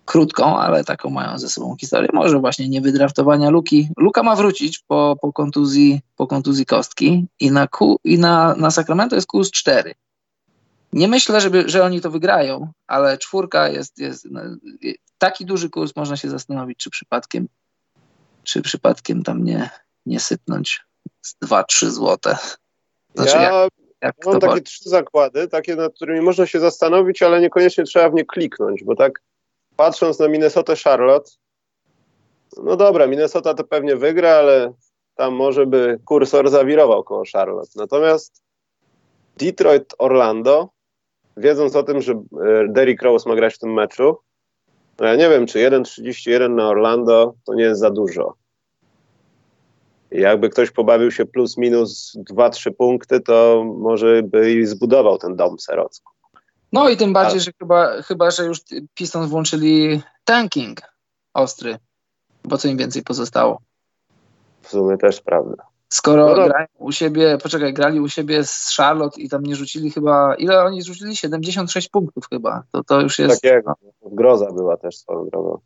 Krótką, ale taką mają ze sobą historię. Może właśnie nie wydraftowania Luki. Luka ma wrócić po, po, kontuzji, po kontuzji kostki i na, i na, na Sacramento jest kurs 4. Nie myślę, żeby, że oni to wygrają, ale czwórka jest, jest no, taki duży kurs, można się zastanowić, czy przypadkiem, czy przypadkiem tam nie, nie sypnąć z 2-3 złote. Znaczy, ja jak, jak mam takie trzy zakłady, takie, nad którymi można się zastanowić, ale niekoniecznie trzeba w nie kliknąć, bo tak patrząc na Minnesota Charlotte, no dobra, Minnesota to pewnie wygra, ale tam może by kursor zawirował koło Charlotte. Natomiast Detroit Orlando wiedząc o tym, że e, Derrick Rose ma grać w tym meczu, no ja nie wiem, czy 1,31 na Orlando to nie jest za dużo. Jakby ktoś pobawił się plus minus 2-3 punkty, to może by i zbudował ten dom serocku. No i tym bardziej, że chyba, chyba, że już Pistons włączyli tanking ostry, bo co im więcej pozostało. W sumie też prawda. Skoro no grają u siebie, poczekaj, grali u siebie z Charlotte i tam nie rzucili chyba, ile oni rzucili? 76 punktów chyba. To, to już jest... Tak no. groza była też swoją drogą.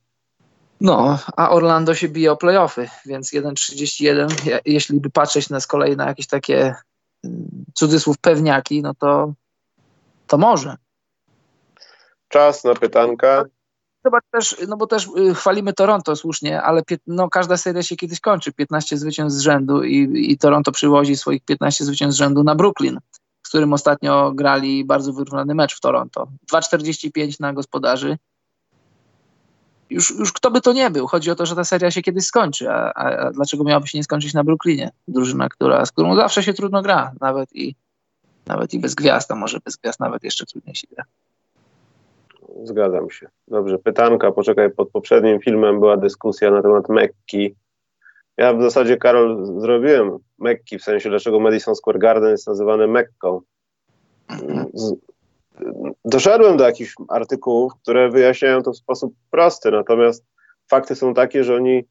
No, a Orlando się bije o playoffy, więc 1,31, jeśli by patrzeć na z kolei na jakieś takie mm, cudzysłów pewniaki, no to, to może. Czas na pytanka. Zobacz też, no bo też y, chwalimy Toronto słusznie, ale no, każda seria się kiedyś kończy. 15 zwycięstw z rzędu i, i Toronto przywozi swoich 15 zwycięstw z rzędu na Brooklyn, z którym ostatnio grali bardzo wyrównany mecz w Toronto. 2,45 na gospodarzy. Już, już kto by to nie był. Chodzi o to, że ta seria się kiedyś skończy. A, a dlaczego miałaby się nie skończyć na Brooklynie? Drużyna, która, z którą zawsze się trudno gra, nawet i, nawet i bez gwiazd, a może bez gwiazd nawet jeszcze trudniej się gra. Zgadzam się. Dobrze, pytanka, poczekaj, pod poprzednim filmem była dyskusja na temat Mekki. Ja w zasadzie, Karol, zrobiłem Mekki, w sensie dlaczego Madison Square Garden jest nazywany Mekką. Z, doszedłem do jakichś artykułów, które wyjaśniają to w sposób prosty, natomiast fakty są takie, że oni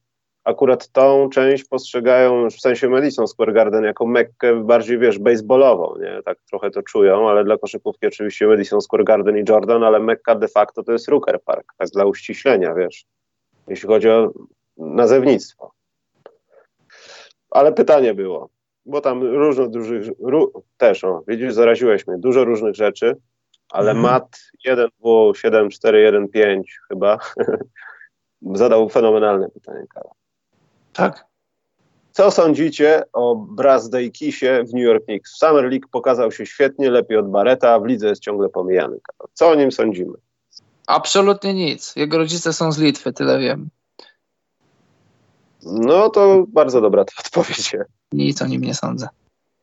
akurat tą część postrzegają w sensie Madison Square Garden jako Mekkę bardziej, wiesz, baseballową, nie? Tak trochę to czują, ale dla koszykówki oczywiście Madison Square Garden i Jordan, ale Mekka de facto to jest Rooker Park, tak dla uściślenia, wiesz, jeśli chodzi o nazewnictwo. Ale pytanie było, bo tam różno dużych, ró, też, o, widzisz, zaraziłeś mnie, dużo różnych rzeczy, ale mm. Mat 1W7415 chyba <laughs> zadał fenomenalne pytanie, Karol. Tak. Co sądzicie o Brazdejkisie w New York Knicks? W Summer League pokazał się świetnie, lepiej od Barreta, a w lidze jest ciągle pomijany. Co o nim sądzimy? Absolutnie nic. Jego rodzice są z Litwy, tyle wiem. No to bardzo dobra ta <laughs> odpowiedź. Nic o nim nie sądzę.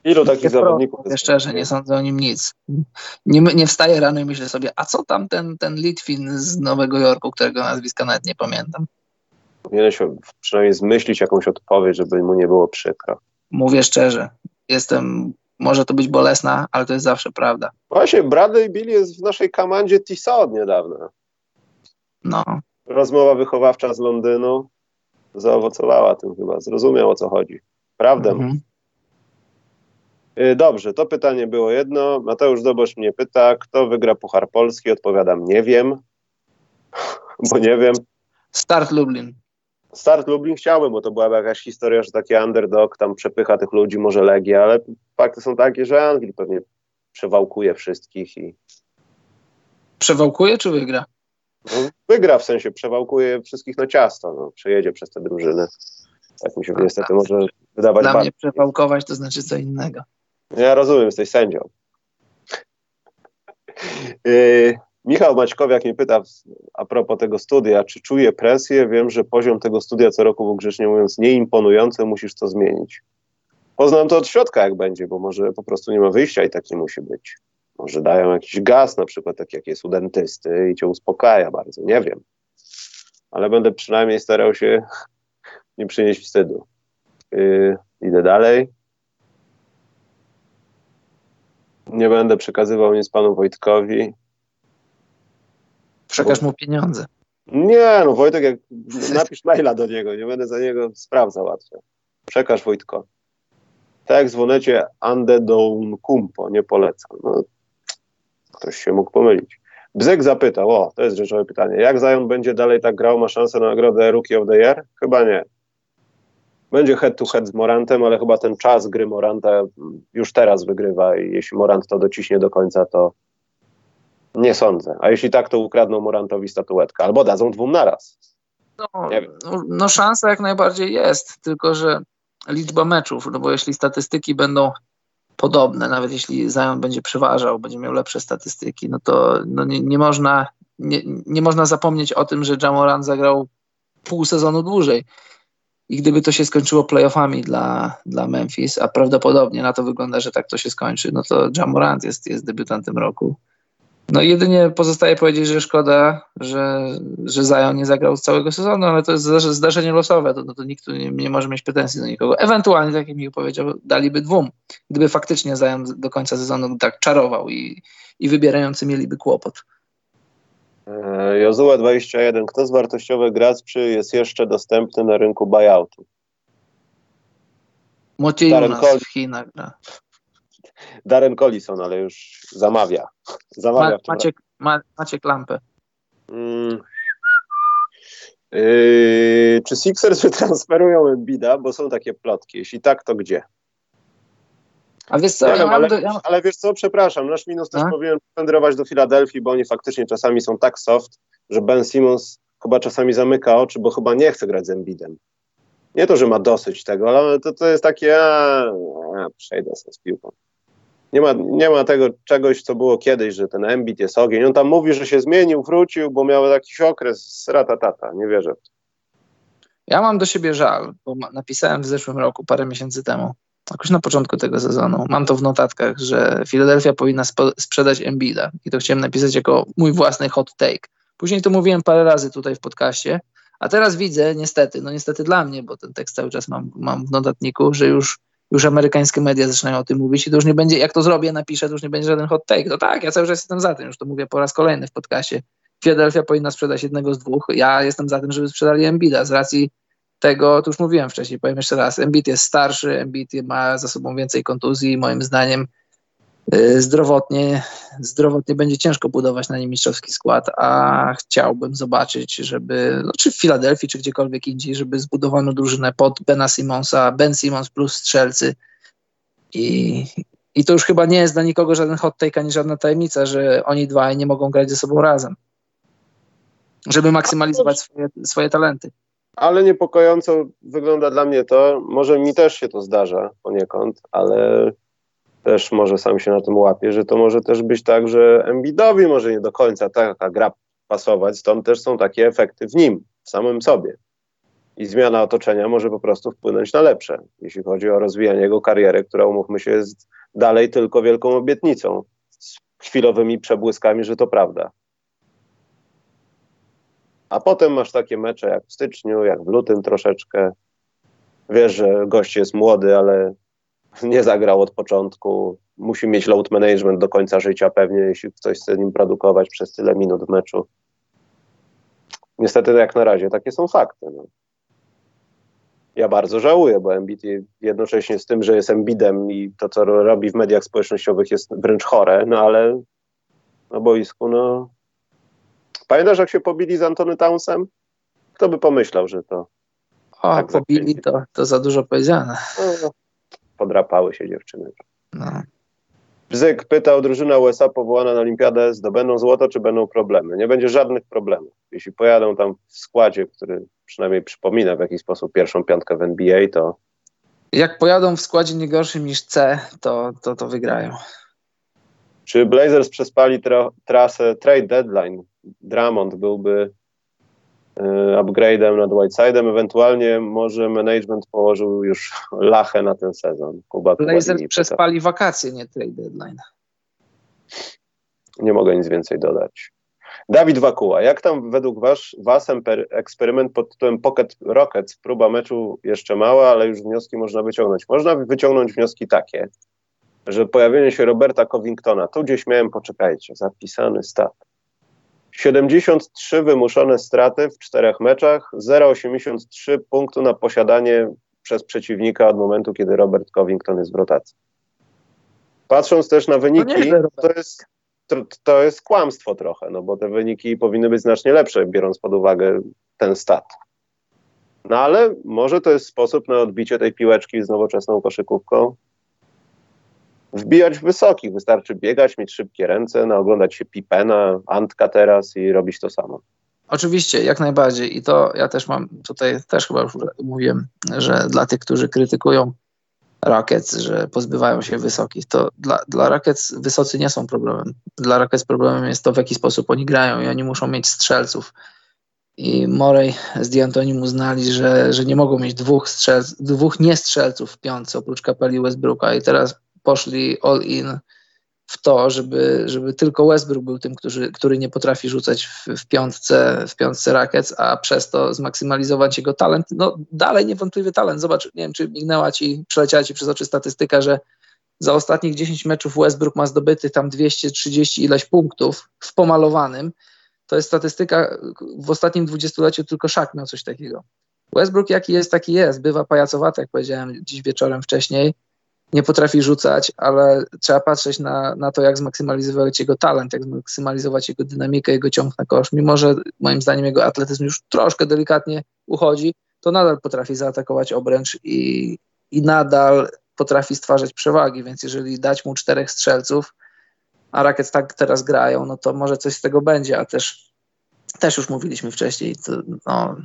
Ilu takich zawodników? Jest szczerze, nie sądzę o nim nic. Nie, nie wstaję rano i myślę sobie, a co tam ten, ten Litwin z Nowego Jorku, którego nazwiska nawet nie pamiętam. Powinieneś przynajmniej zmyślić jakąś odpowiedź, żeby mu nie było przykro. Mówię szczerze, jestem, może to być bolesna, ale to jest zawsze prawda. Właśnie, Bradley Bill jest w naszej komandzie TISA od niedawna. No. Rozmowa wychowawcza z Londynu zaowocowała tym chyba, zrozumiał o co chodzi. Prawdę. Mhm. Y, dobrze, to pytanie było jedno. Mateusz Dobosz mnie pyta, kto wygra Puchar Polski? Odpowiadam, nie wiem, <laughs> bo nie wiem. Start Lublin. Start Lublin chciałbym, bo to była jakaś historia, że taki underdog tam przepycha tych ludzi, może Legia, ale fakty są takie, że Anglii pewnie przewałkuje wszystkich i... Przewałkuje czy wygra? No, wygra, w sensie przewałkuje wszystkich na ciasto, no, przejedzie przez te drużyny. Tak mi się niestety może wydawać. Dla mnie przewałkować to znaczy co innego. Ja rozumiem, jesteś sędzią. Yy, <laughs> Michał Maćkowiak mnie pyta a propos tego studia, czy czuje presję? Wiem, że poziom tego studia co roku był grzecznie mówiąc nieimponujący, musisz to zmienić. Poznam to od środka, jak będzie, bo może po prostu nie ma wyjścia i tak nie musi być. Może dają jakiś gaz, na przykład tak jak jest u dentysty i cię uspokaja bardzo, nie wiem. Ale będę przynajmniej starał się <laughs> nie przynieść wstydu. Yy, idę dalej. Nie będę przekazywał nic panu Wojtkowi. Przekaż mu pieniądze. Nie, no Wojtek, jak napisz maila do niego, nie będę za niego spraw załatwiał. Przekaż Wojtko. Tak jak dzwonecie Ande do Kumpo, nie polecam. No, ktoś się mógł pomylić. Bzyk zapytał, o, to jest rzeczowe pytanie, jak Zion będzie dalej tak grał, ma szansę na nagrodę Rookie of the Year? Chyba nie. Będzie head to head z Morantem, ale chyba ten czas gry Moranta już teraz wygrywa i jeśli Morant to dociśnie do końca, to nie sądzę. A jeśli tak, to ukradną Morantowi statuetkę albo dadzą dwóm naraz. No, no, no szansa jak najbardziej jest, tylko że liczba meczów, no bo jeśli statystyki będą podobne, nawet jeśli Zion będzie przeważał, będzie miał lepsze statystyki, no to no nie, nie, można, nie, nie można zapomnieć o tym, że Jamoran zagrał pół sezonu dłużej. I gdyby to się skończyło playoffami dla, dla Memphis, a prawdopodobnie na to wygląda, że tak to się skończy, no to Jamorant jest, jest debiutantem roku. No jedynie pozostaje powiedzieć, że szkoda, że, że Zion nie zagrał z całego sezonu, ale to jest zdarzenie losowe, to, no to nikt nie, nie, może mieć pretensji do nikogo. Ewentualnie, tak jak mi powiedział, daliby dwóm, gdyby faktycznie Zion do końca sezonu tak czarował i, i wybierający mieliby kłopot. E, Jozue 21. Kto z wartościowych graczy jest jeszcze dostępny na rynku buyoutu? Mociej Jonas w Chinach gra. Darren Collison, ale już zamawia. zamawia Ma, Maciek, ma, Maciek Lampę. Hmm. Yy, czy Sixers wytransferują Embida, bo są takie plotki? Jeśli tak, to gdzie? A wiesz co, ja wiem, ale, ale, wiesz co, przepraszam, nasz minus też A? powinien wędrować do Filadelfii, bo oni faktycznie czasami są tak soft, że Ben Simmons chyba czasami zamyka oczy, bo chyba nie chce grać z Embidem. Nie to, że ma dosyć tego, ale to, to jest takie, a, a, przejdę sobie z piłką. Nie ma, nie ma tego czegoś, co było kiedyś, że ten Embiid jest ogień. On tam mówi, że się zmienił, wrócił, bo miał jakiś okres ratatata. Nie wierzę. Ja mam do siebie żal, bo napisałem w zeszłym roku, parę miesięcy temu, jakoś na początku tego sezonu, mam to w notatkach, że Philadelphia powinna sprzedać Embida i to chciałem napisać jako mój własny hot take. Później to mówiłem parę razy tutaj w podcaście, a teraz widzę, niestety, no niestety dla mnie, bo ten tekst cały czas mam, mam w notatniku, że już, już amerykańskie media zaczynają o tym mówić i to już nie będzie, jak to zrobię, napiszę, to już nie będzie żaden hot take. No tak, ja cały czas jestem za tym, już to mówię po raz kolejny w podcaście. Philadelphia powinna sprzedać jednego z dwóch. Ja jestem za tym, żeby sprzedali Embida z racji tego, to już mówiłem wcześniej, powiem jeszcze raz, Embiid jest starszy, Embiid ma za sobą więcej kontuzji moim zdaniem zdrowotnie, zdrowotnie będzie ciężko budować na nim mistrzowski skład, a chciałbym zobaczyć, żeby, no, czy w Filadelfii, czy gdziekolwiek indziej, żeby zbudowano drużynę pod Bena Simonsa, Ben Simons plus strzelcy. I, i to już chyba nie jest dla nikogo żaden hot take ani żadna tajemnica, że oni dwaj nie mogą grać ze sobą razem, żeby maksymalizować swoje, swoje talenty. Ale niepokojąco wygląda dla mnie to, może mi też się to zdarza poniekąd, ale też może sam się na tym łapię, że to może też być tak, że Embiidowi może nie do końca taka gra pasować, stąd też są takie efekty w nim, w samym sobie. I zmiana otoczenia może po prostu wpłynąć na lepsze, jeśli chodzi o rozwijanie jego kariery, która umówmy się jest dalej tylko wielką obietnicą, z chwilowymi przebłyskami, że to prawda. A potem masz takie mecze jak w styczniu, jak w lutym troszeczkę. Wiesz, że gość jest młody, ale <laughs> nie zagrał od początku. Musi mieć load management do końca życia pewnie, jeśli ktoś chce nim produkować przez tyle minut w meczu. Niestety jak na razie takie są fakty. No. Ja bardzo żałuję, bo Embiid jednocześnie z tym, że jest Embidem i to, co robi w mediach społecznościowych jest wręcz chore, no ale na boisku, no Pamiętasz, jak się pobili z Antony Townsem? Kto by pomyślał, że to. O, tak pobili to, to za dużo powiedziane. No, podrapały się dziewczyny. No. Bzyk pytał, drużyna USA powołana na olimpiadę, zdobędą złoto, czy będą problemy? Nie będzie żadnych problemów. Jeśli pojadą tam w składzie, który przynajmniej przypomina w jakiś sposób pierwszą piątkę w NBA, to... Jak pojadą w składzie nie gorszym niż C, to, to, to wygrają. Czy Blazers przespali tra trasę trade deadline? Dramond byłby upgrade'em nad Whiteside'em, ewentualnie może management położył już lachę na ten sezon. Kuba Blazers przespali wakacje, nie trade deadline. Nie mogę nic więcej dodać. Dawid Wakuła, jak tam według was, was eksperyment pod tytułem Pocket Rockets? Próba meczu jeszcze mała, ale już wnioski można wyciągnąć. Można wyciągnąć wnioski takie, że pojawienie się Roberta Covingtona, tu gdzieś miałem, poczekajcie, zapisany stat. 73 wymuszone straty w czterech meczach, 0,83 punktu na posiadanie przez przeciwnika od momentu, kiedy Robert Covington jest w rotacji. Patrząc też na wyniki, to, jest to, to jest kłamstwo trochę, no bo te wyniki powinny być znacznie lepsze, biorąc pod uwagę ten stat. No ale może to jest sposób na odbicie tej piłeczki z nowoczesną koszykówką. Wbijać wysokich, wystarczy biegać, mieć szybkie ręce, no, oglądać się Pipena, Antka teraz i robić to samo. Oczywiście, jak najbardziej. I to ja też mam tutaj, też chyba już mówiłem, że dla tych, którzy krytykują Rockets, że pozbywają się wysokich. To dla, dla Rockets wysocy nie są problemem. Dla Rockets problemem jest to, w jaki sposób oni grają i oni muszą mieć strzelców. I Morey z D'Antonim uznali, że, że nie mogą mieć dwóch, strzelc, dwóch niestrzelców w piątce oprócz kapeli Westbrooka i teraz poszli all in w to, żeby, żeby tylko Westbrook był tym, który, który nie potrafi rzucać w, w, piątce, w piątce Rackets, a przez to zmaksymalizować jego talent. No dalej niewątpliwy talent. Zobacz, nie wiem, czy mignęła ci, przeleciała ci przez oczy statystyka, że za ostatnich 10 meczów Westbrook ma zdobytych tam 230 ileś punktów w pomalowanym. To jest statystyka, w ostatnim dwudziestoleciu tylko Szak miał coś takiego. Westbrook jaki jest, taki jest. Bywa pajacowaty, jak powiedziałem dziś wieczorem wcześniej nie potrafi rzucać, ale trzeba patrzeć na, na to, jak zmaksymalizować jego talent, jak zmaksymalizować jego dynamikę, jego ciąg na kosz. Mimo, że moim zdaniem jego atletyzm już troszkę delikatnie uchodzi, to nadal potrafi zaatakować obręcz i, i nadal potrafi stwarzać przewagi, więc jeżeli dać mu czterech strzelców, a Rakiet tak teraz grają, no to może coś z tego będzie, a też, też już mówiliśmy wcześniej, to, no,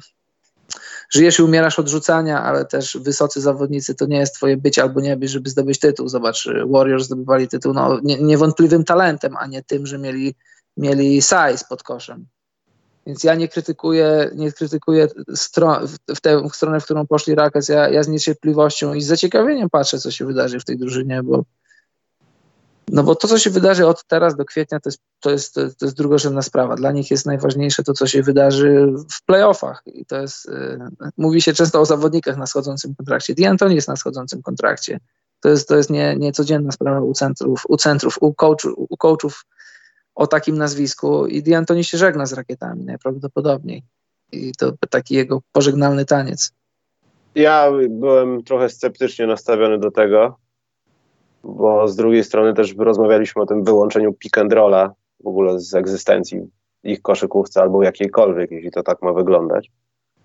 żyjesz i umierasz od rzucania, ale też wysocy zawodnicy to nie jest twoje być albo nie być, żeby zdobyć tytuł. Zobacz, Warriors zdobywali tytuł no, nie, niewątpliwym talentem, a nie tym, że mieli, mieli size pod koszem. Więc ja nie krytykuję, nie krytykuję w tę stronę, w którą poszli Rockets. Ja, ja z niecierpliwością i z zaciekawieniem patrzę, co się wydarzy w tej drużynie, bo no bo to, co się wydarzy od teraz do kwietnia, to jest, to jest, to jest drugorzędna sprawa. Dla nich jest najważniejsze to, co się wydarzy w playoffach. I to jest, yy, mówi się często o zawodnikach na schodzącym kontrakcie. D'Antoni jest na schodzącym kontrakcie. To jest, to jest nie, niecodzienna sprawa u centrów, u, centrów, u, coachu, u coachów o takim nazwisku. I D'Antoni się żegna z rakietami najprawdopodobniej. I to taki jego pożegnalny taniec. Ja byłem trochę sceptycznie nastawiony do tego, bo z drugiej strony też rozmawialiśmy o tym wyłączeniu pick and rolla w ogóle z egzystencji ich koszykówce albo jakiejkolwiek, jeśli to tak ma wyglądać.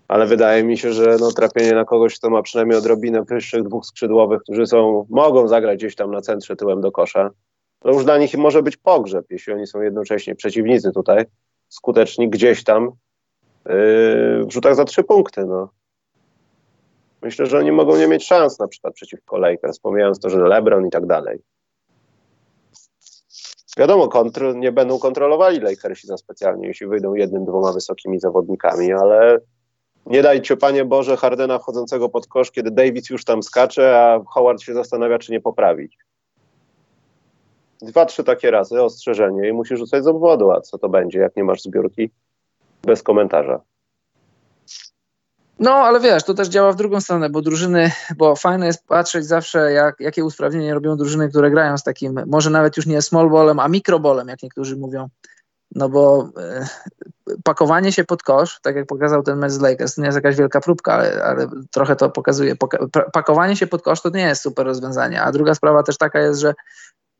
Ale wydaje mi się, że no, trafienie na kogoś, kto ma przynajmniej odrobinę wyższych dwóch skrzydłowych, którzy są, mogą zagrać gdzieś tam na centrze tyłem do kosza, to już dla nich może być pogrzeb, jeśli oni są jednocześnie przeciwnicy tutaj, skuteczni gdzieś tam yy, w rzutach za trzy punkty. No. Myślę, że oni mogą nie mieć szans na przykład przeciwko Lakers, pomijając to, że LeBron i tak dalej. Wiadomo, kontr nie będą kontrolowali Lakersi za specjalnie, jeśli wyjdą jednym, dwoma wysokimi zawodnikami, ale nie dajcie, Panie Boże, Hardena wchodzącego pod kosz, kiedy Davis już tam skacze, a Howard się zastanawia, czy nie poprawić. Dwa, trzy takie razy, ostrzeżenie i musisz rzucać z obwodu, a co to będzie, jak nie masz zbiórki? Bez komentarza. No, ale wiesz, to też działa w drugą stronę, bo drużyny, bo fajne jest patrzeć zawsze, jak, jakie usprawnienie robią drużyny, które grają z takim, może nawet już nie small ballem, a mikrobolem, jak niektórzy mówią. No bo e, pakowanie się pod kosz, tak jak pokazał ten mecz z Lakers, to nie jest jakaś wielka próbka, ale, ale trochę to pokazuje. Poka pakowanie się pod kosz to nie jest super rozwiązanie. A druga sprawa też taka jest, że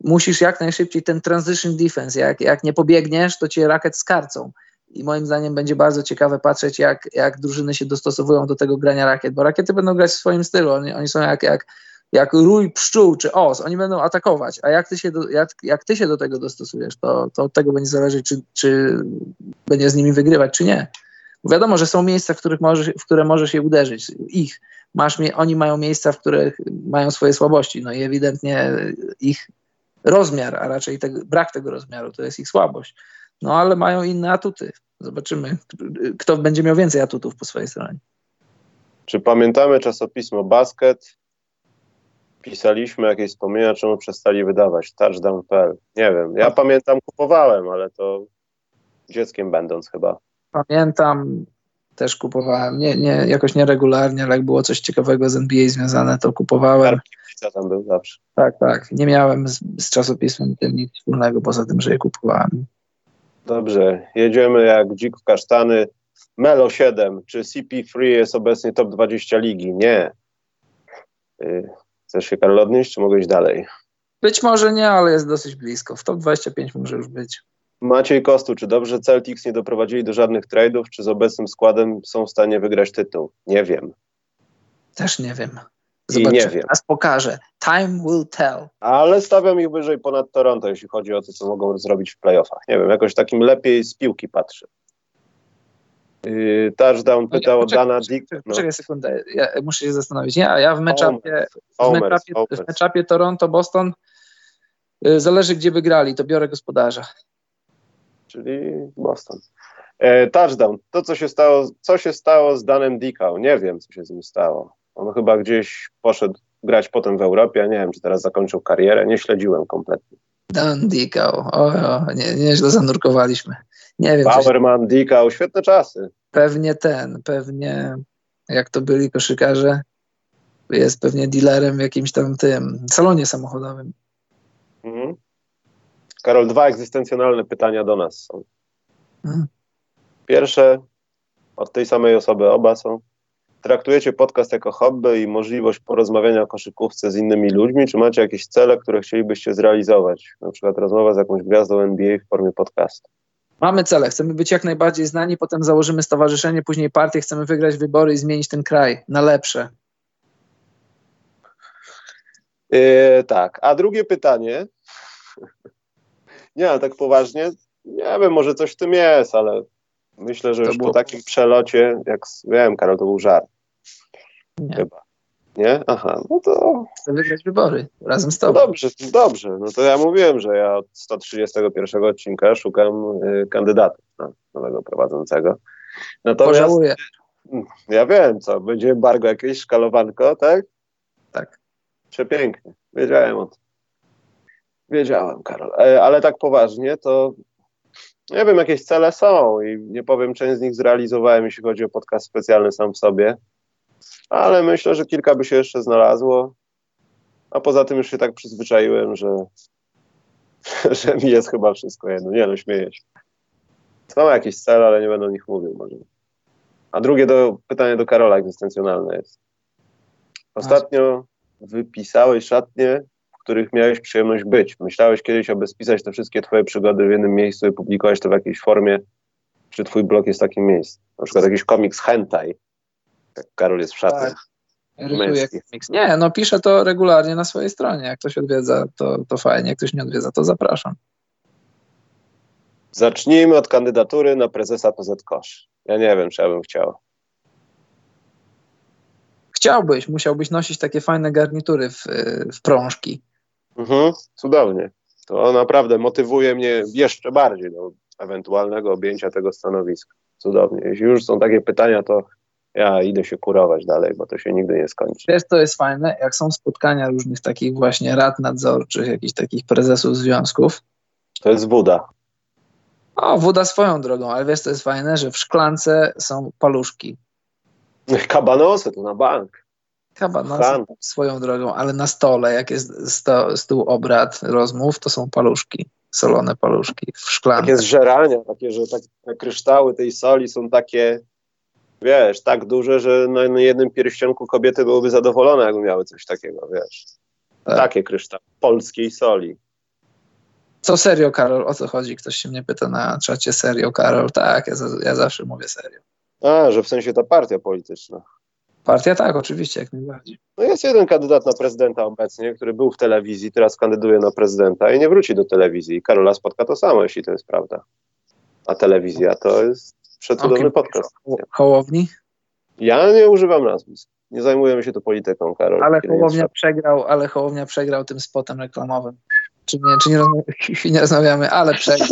musisz jak najszybciej ten transition defense, jak, jak nie pobiegniesz, to cię rakiet skarcą i moim zdaniem będzie bardzo ciekawe patrzeć, jak, jak drużyny się dostosowują do tego grania rakiet, bo rakiety będą grać w swoim stylu, oni, oni są jak, jak, jak rój pszczół czy os, oni będą atakować, a jak ty się do, jak, jak ty się do tego dostosujesz, to, to od tego będzie zależeć, czy, czy będzie z nimi wygrywać, czy nie. Wiadomo, że są miejsca, w, których możesz, w które możesz je uderzyć, ich. Masz, oni mają miejsca, w których mają swoje słabości, no i ewidentnie ich rozmiar, a raczej te, brak tego rozmiaru, to jest ich słabość. No ale mają inne atuty. Zobaczymy, kto będzie miał więcej atutów po swojej stronie. Czy pamiętamy czasopismo Basket? Pisaliśmy jakieś wspomnienia, czemu przestali wydawać? Touchdown.pl. Nie wiem. Ja pamiętam, kupowałem, ale to dzieckiem będąc chyba. Pamiętam, też kupowałem. Nie, nie, jakoś nieregularnie, ale jak było coś ciekawego z NBA związane, to kupowałem. Co tam był zawsze. Tak, tak. Nie miałem z, z czasopismem tym nic wspólnego, poza tym, że je kupowałem. Dobrze, jedziemy jak dzik w kasztany. Melo 7. Czy CP3 jest obecnie top 20 ligi? Nie. Y, chcesz się, Karol, odnieść, czy mogę iść dalej? Być może nie, ale jest dosyć blisko. W top 25 może już być. Maciej Kostu, czy dobrze Celtics nie doprowadzili do żadnych trade'ów, czy z obecnym składem są w stanie wygrać tytuł? Nie wiem. Też nie wiem. Zobaczymy. I nie wiem. Nas pokaże. Time will tell. Ale stawiam ich wyżej ponad Toronto, jeśli chodzi o to, co mogą zrobić w playoffach. Nie wiem, jakoś takim lepiej z piłki patrzę. Yy, touchdown pytał o Dana Dick. No. Poczekaj sekundę, ja muszę się zastanowić. Ja, ja w meczapie, w meczapie, w meczapie Toronto-Boston yy, zależy gdzie by grali, to biorę gospodarza. Czyli Boston. E, touchdown. To, co się stało, co się stało z Danem Dickau? Nie wiem, co się z nim stało. On chyba gdzieś poszedł grać potem w Europie, nie wiem, czy teraz zakończył karierę, nie śledziłem kompletnie. Dan Dikał, o, o nie, nieźle zanurkowaliśmy. Nie wiem. Powerman, się... Dikał, świetne czasy. Pewnie ten, pewnie jak to byli koszykarze, jest pewnie dealerem w jakimś tam tym salonie samochodowym. Mhm. Karol, dwa egzystencjonalne pytania do nas są. Mhm. Pierwsze, od tej samej osoby oba są traktujecie podcast jako hobby i możliwość porozmawiania o koszykówce z innymi ludźmi, czy macie jakieś cele, które chcielibyście zrealizować? Na przykład rozmowa z jakąś gwiazdą NBA w formie podcastu. Mamy cele, chcemy być jak najbardziej znani, potem założymy stowarzyszenie, później partię, chcemy wygrać wybory i zmienić ten kraj na lepsze. Yy, tak, a drugie pytanie. <laughs> nie, ale tak poważnie, nie wiem, może coś w tym jest, ale myślę, że to już było... po takim przelocie, jak wiem, Karol, to był żart. Nie. Chyba. Nie? Aha, no to... Chcę wygrać wybory razem z tobą. No dobrze, dobrze. No to ja mówiłem, że ja od 131 odcinka szukam y, kandydatów na nowego prowadzącego. Natomiast Pożałuję. Ja wiem, co, będzie embargo jakieś, szkalowanko, tak? Tak. Przepięknie. Wiedziałem o tym. Wiedziałem, Karol. E, ale tak poważnie, to nie wiem, jakieś cele są i nie powiem, część z nich zrealizowałem, jeśli chodzi o podcast specjalny sam w sobie ale myślę, że kilka by się jeszcze znalazło. A poza tym już się tak przyzwyczaiłem, że, <laughs> że mi jest chyba wszystko jedno. Nie no, śmieję się. Są jakieś cele, ale nie będę o nich mówił może. A drugie do, pytanie do Karola egzystencjonalne jest. Ostatnio wypisałeś szatnie, w których miałeś przyjemność być. Myślałeś kiedyś, aby spisać te wszystkie twoje przygody w jednym miejscu i publikować to w jakiejś formie? Czy twój blog jest takim miejscem? Na przykład jakiś komiks hentai, jak Karol jest w szatach. Tak. Nie, no piszę to regularnie na swojej stronie. Jak ktoś odwiedza, to, to fajnie. Jak ktoś nie odwiedza, to zapraszam. Zacznijmy od kandydatury na prezesa PZ Kosz. Ja nie wiem, czy ja bym chciał. Chciałbyś, musiałbyś nosić takie fajne garnitury w, w prążki. Mhm, cudownie. To naprawdę motywuje mnie jeszcze bardziej do ewentualnego objęcia tego stanowiska. Cudownie. Jeśli już są takie pytania, to ja idę się kurować dalej, bo to się nigdy nie skończy. Wiesz, to jest fajne, jak są spotkania różnych takich właśnie rad nadzorczych, jakichś takich prezesów związków. To jest woda. O, woda swoją drogą, ale wiesz, to jest fajne, że w szklance są paluszki. Kabanosy to na bank. Kabanosy swoją drogą, ale na stole, jak jest sto, stół obrad, rozmów, to są paluszki, solone paluszki w szklance. Takie zżerania, takie, że tak, te kryształy tej soli są takie wiesz, tak duże, że na jednym pierścionku kobiety byłyby zadowolone, jakby miały coś takiego, wiesz. Tak. Takie kryształy, polskiej soli. Co serio, Karol? O co chodzi? Ktoś się mnie pyta na czacie. Serio, Karol? Tak, ja, ja zawsze mówię serio. A, że w sensie ta partia polityczna. Partia tak, oczywiście, jak najbardziej. No jest jeden kandydat na prezydenta obecnie, który był w telewizji, teraz kandyduje na prezydenta i nie wróci do telewizji. Karola spotka to samo, jeśli to jest prawda. A telewizja to jest Przecudowny okay. podcast. Hołowni? Ja nie używam nazwisk. Nie zajmujemy się tu polityką, Karol. Ale Hołownia przegrał, ale Hołownia przegrał tym spotem reklamowym. czy nie, czy nie, rozmawiamy, <laughs> nie rozmawiamy ale przejdę.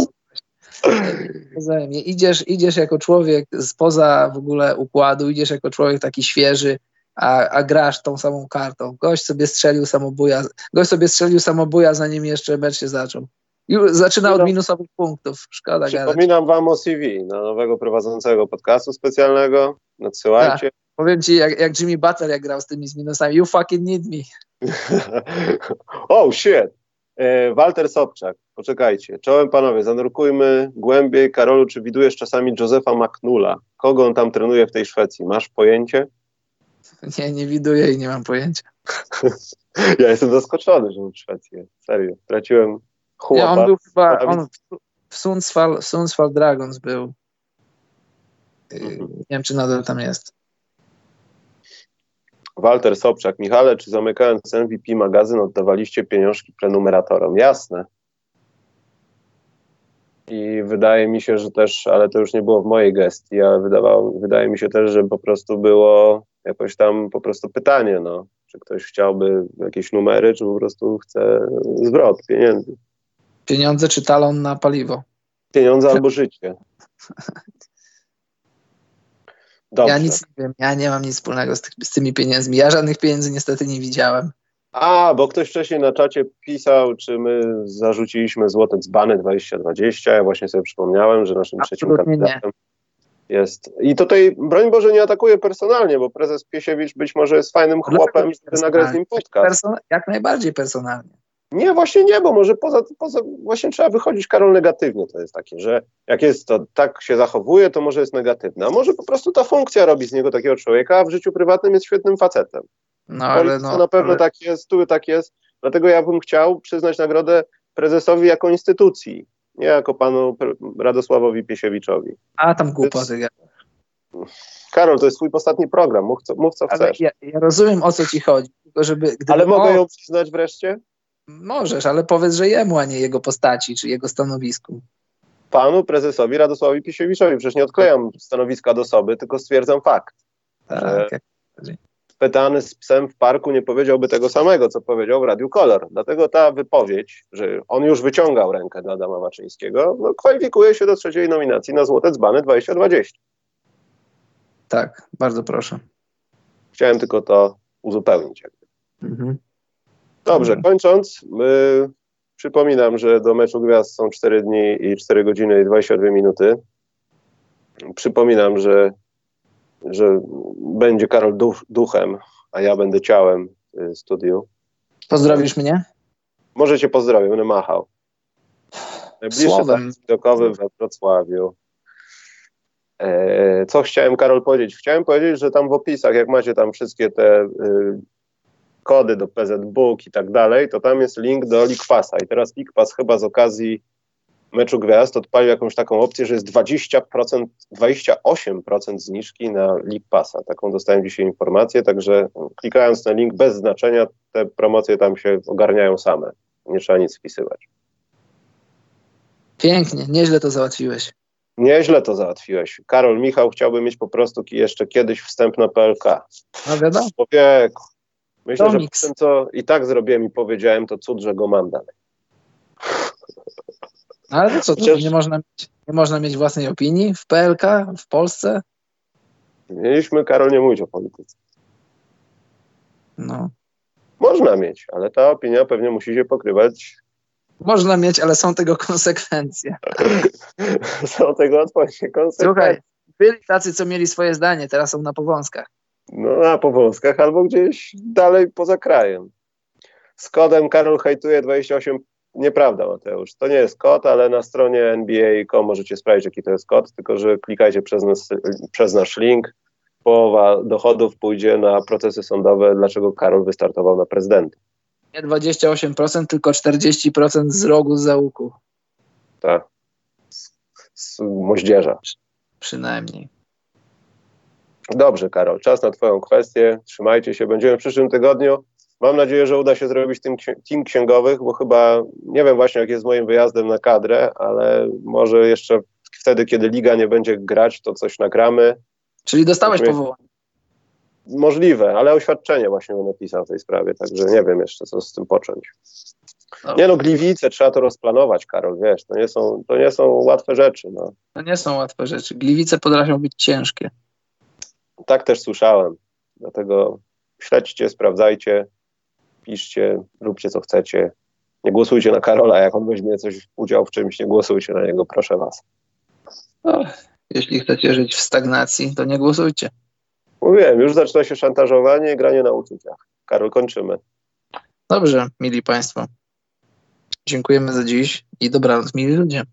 Idziesz, idziesz jako człowiek spoza w ogóle układu, idziesz jako człowiek taki świeży, a, a grasz tą samą kartą. Gość sobie strzelił samobuja, gość sobie strzelił samobuja, zanim jeszcze mecz się zaczął. Już zaczyna od minusowych punktów. Szkoda Przypominam gadać. wam o CV na nowego prowadzącego podcastu specjalnego. Nadsyłajcie. Tak. Powiem ci, jak, jak Jimmy Butler jak grał z tymi z minusami. You fucking need me. <laughs> oh shit. E, Walter Sobczak, poczekajcie. Czołem panowie, zanurkujmy głębiej. Karolu, czy widujesz czasami Josefa Maknula? Kogo on tam trenuje w tej Szwecji? Masz pojęcie? <laughs> Nie, nie widuję i nie mam pojęcia. <laughs> ja jestem zaskoczony, że on w Szwecji. Serio. Traciłem chłopa. Nie, on był chyba, on w Sundsvall, Sundsvall Dragons był. Y, mhm. Nie wiem, czy nadal tam jest. Walter Sobczak, Michale, czy zamykając MVP magazyn oddawaliście pieniążki prenumeratorom? Jasne. I wydaje mi się, że też, ale to już nie było w mojej gestii, ale wydawało, wydaje mi się też, że po prostu było jakoś tam po prostu pytanie, no, czy ktoś chciałby jakieś numery, czy po prostu chce zwrot pieniędzy. Pieniądze czy talon na paliwo? Pieniądze albo życie. <laughs> Dobrze. Ja nic nie wiem, ja nie mam nic wspólnego z, tych, z tymi pieniędzmi. Ja żadnych pieniędzy niestety nie widziałem. A, bo ktoś wcześniej na czacie pisał, czy my zarzuciliśmy złote dzbany 2020. Ja właśnie sobie przypomniałem, że naszym Absolutnie trzecim kandydatem nie. jest. I tutaj, broń Boże, nie atakuję personalnie, bo prezes Piesiewicz być może jest fajnym chłopem, żeby nagrać z nim podcast. Person- jak najbardziej personalnie. Nie, właśnie nie, bo może poza, poza, właśnie trzeba wychodzić, Karol, negatywnie to jest takie, że jak jest to, tak się zachowuje, to może jest negatywne, a może po prostu ta funkcja robi z niego takiego człowieka, a w życiu prywatnym jest świetnym facetem. No, ale no, na pewno ale... tak jest, tu tak jest, dlatego ja bym chciał przyznać nagrodę prezesowi jako instytucji, nie jako panu Radosławowi Piesiewiczowi. A tam głupoty. Jest... Karol, to jest twój ostatni program, mów co, mów co chcesz. Ja, ja, rozumiem, o co ci chodzi, żeby... Ale mogę ją przyznać wreszcie? Możesz, ale powiedz, że jemu, a nie jego postaci, czy jego stanowisku. Panu prezesowi Radosławowi Pisiewiczowi. Przecież nie odklejam stanowiska do osoby, tylko stwierdzam fakt. Tak, jak Pytany z psem w parku nie powiedziałby tego samego, co powiedział w Radiu Kolor. Dlatego ta wypowiedź, że on już wyciągał rękę dla Adama Waczyńskiego, no, kwalifikuje się do trzeciej nominacji na Złote Dzbany 2020. Tak, bardzo proszę. Chciałem tylko to uzupełnić. Mhm. Dobrze, kończąc, y, przypominam, że do meczu gwiazd są 4 dni i 4 godziny i 22 minuty. Przypominam, że, że będzie Karol duch, duchem, a ja będę ciałem w studiu. Pozdrowisz mnie? Może cię pozdrowię, będę machał. Najbliższy widokowy we Wrocławiu. E, co chciałem, Karol, powiedzieć? Chciałem powiedzieć, że tam w opisach, jak macie tam wszystkie te y, kody do PZ Book i tak dalej, to tam jest link do League I teraz League chyba z okazji meczu gwiazd odpalił jakąś taką opcję, że jest 20%, 28% zniżki na League Passa. Taką dostałem dzisiaj informację, także klikając na link bez znaczenia, te promocje tam się ogarniają same. Nie trzeba nic wpisywać. Pięknie, nieźle to załatwiłeś. Nieźle to załatwiłeś. Karol Michał chciałby mieć po prostu jeszcze kiedyś wstęp na PLK. No wiadomo. Człowieku, Myślę, że po tym, co i tak zrobiłem i powiedziałem, to cud, że go mam dalej. Ale to co, Chociaż... nie, można mieć, nie można mieć własnej opinii w PLK, w Polsce? Mieliśmy, Karol, nie mówić o polityce. No. Można mieć, ale ta opinia pewnie musi się pokrywać. Można mieć, ale są tego konsekwencje. <laughs> są tego odpowiednie konsekwencje. Słuchaj, byli tacy, co mieli swoje zdanie, teraz są na powązkach. No, na powązkach albo gdzieś dalej poza krajem. Z kodem Karol hejtuje 28. Nieprawda, Mateusz. To nie jest kod, ale na stronie NBA.com możecie sprawdzić, jaki to jest kod, tylko że klikajcie przez, nas, przez nasz link. Połowa dochodów pójdzie na procesy sądowe, dlaczego Karol wystartował na prezydenta. Nie 28%, tylko 40% z rogu z załuku. Tak. Z, z moździerza. Przynajmniej. Dobrze, Karol, czas na Twoją kwestię. Trzymajcie się, będziemy w przyszłym tygodniu. Mam nadzieję, że uda się zrobić tym team księgowych, bo chyba nie wiem właśnie, jak jest z moim wyjazdem na kadrę, ale może jeszcze wtedy, kiedy liga nie będzie grać, to coś nagramy. Czyli dostałeś Myśmy... powołanie? Możliwe, ale oświadczenie właśnie będę pisał w tej sprawie, także nie wiem jeszcze, co z tym począć. No. Nie no, Gliwice, trzeba to rozplanować, Karol, wiesz, to nie są, to nie są łatwe rzeczy. No. To nie są łatwe rzeczy. Gliwice potrafią być ciężkie. Tak też słyszałem. Dlatego śledźcie, sprawdzajcie, piszcie, róbcie co chcecie. Nie głosujcie na Karola, jak on weźmie coś udział w czymś, nie głosujcie na niego, proszę was. No, jeśli chcecie żyć w stagnacji, to nie głosujcie. Mówiłem, już zaczyna się szantażowanie i granie na uczuciach. Karol, kończymy. Dobrze, mili Państwo. Dziękujemy za dziś i dobranoc, mili ludzie.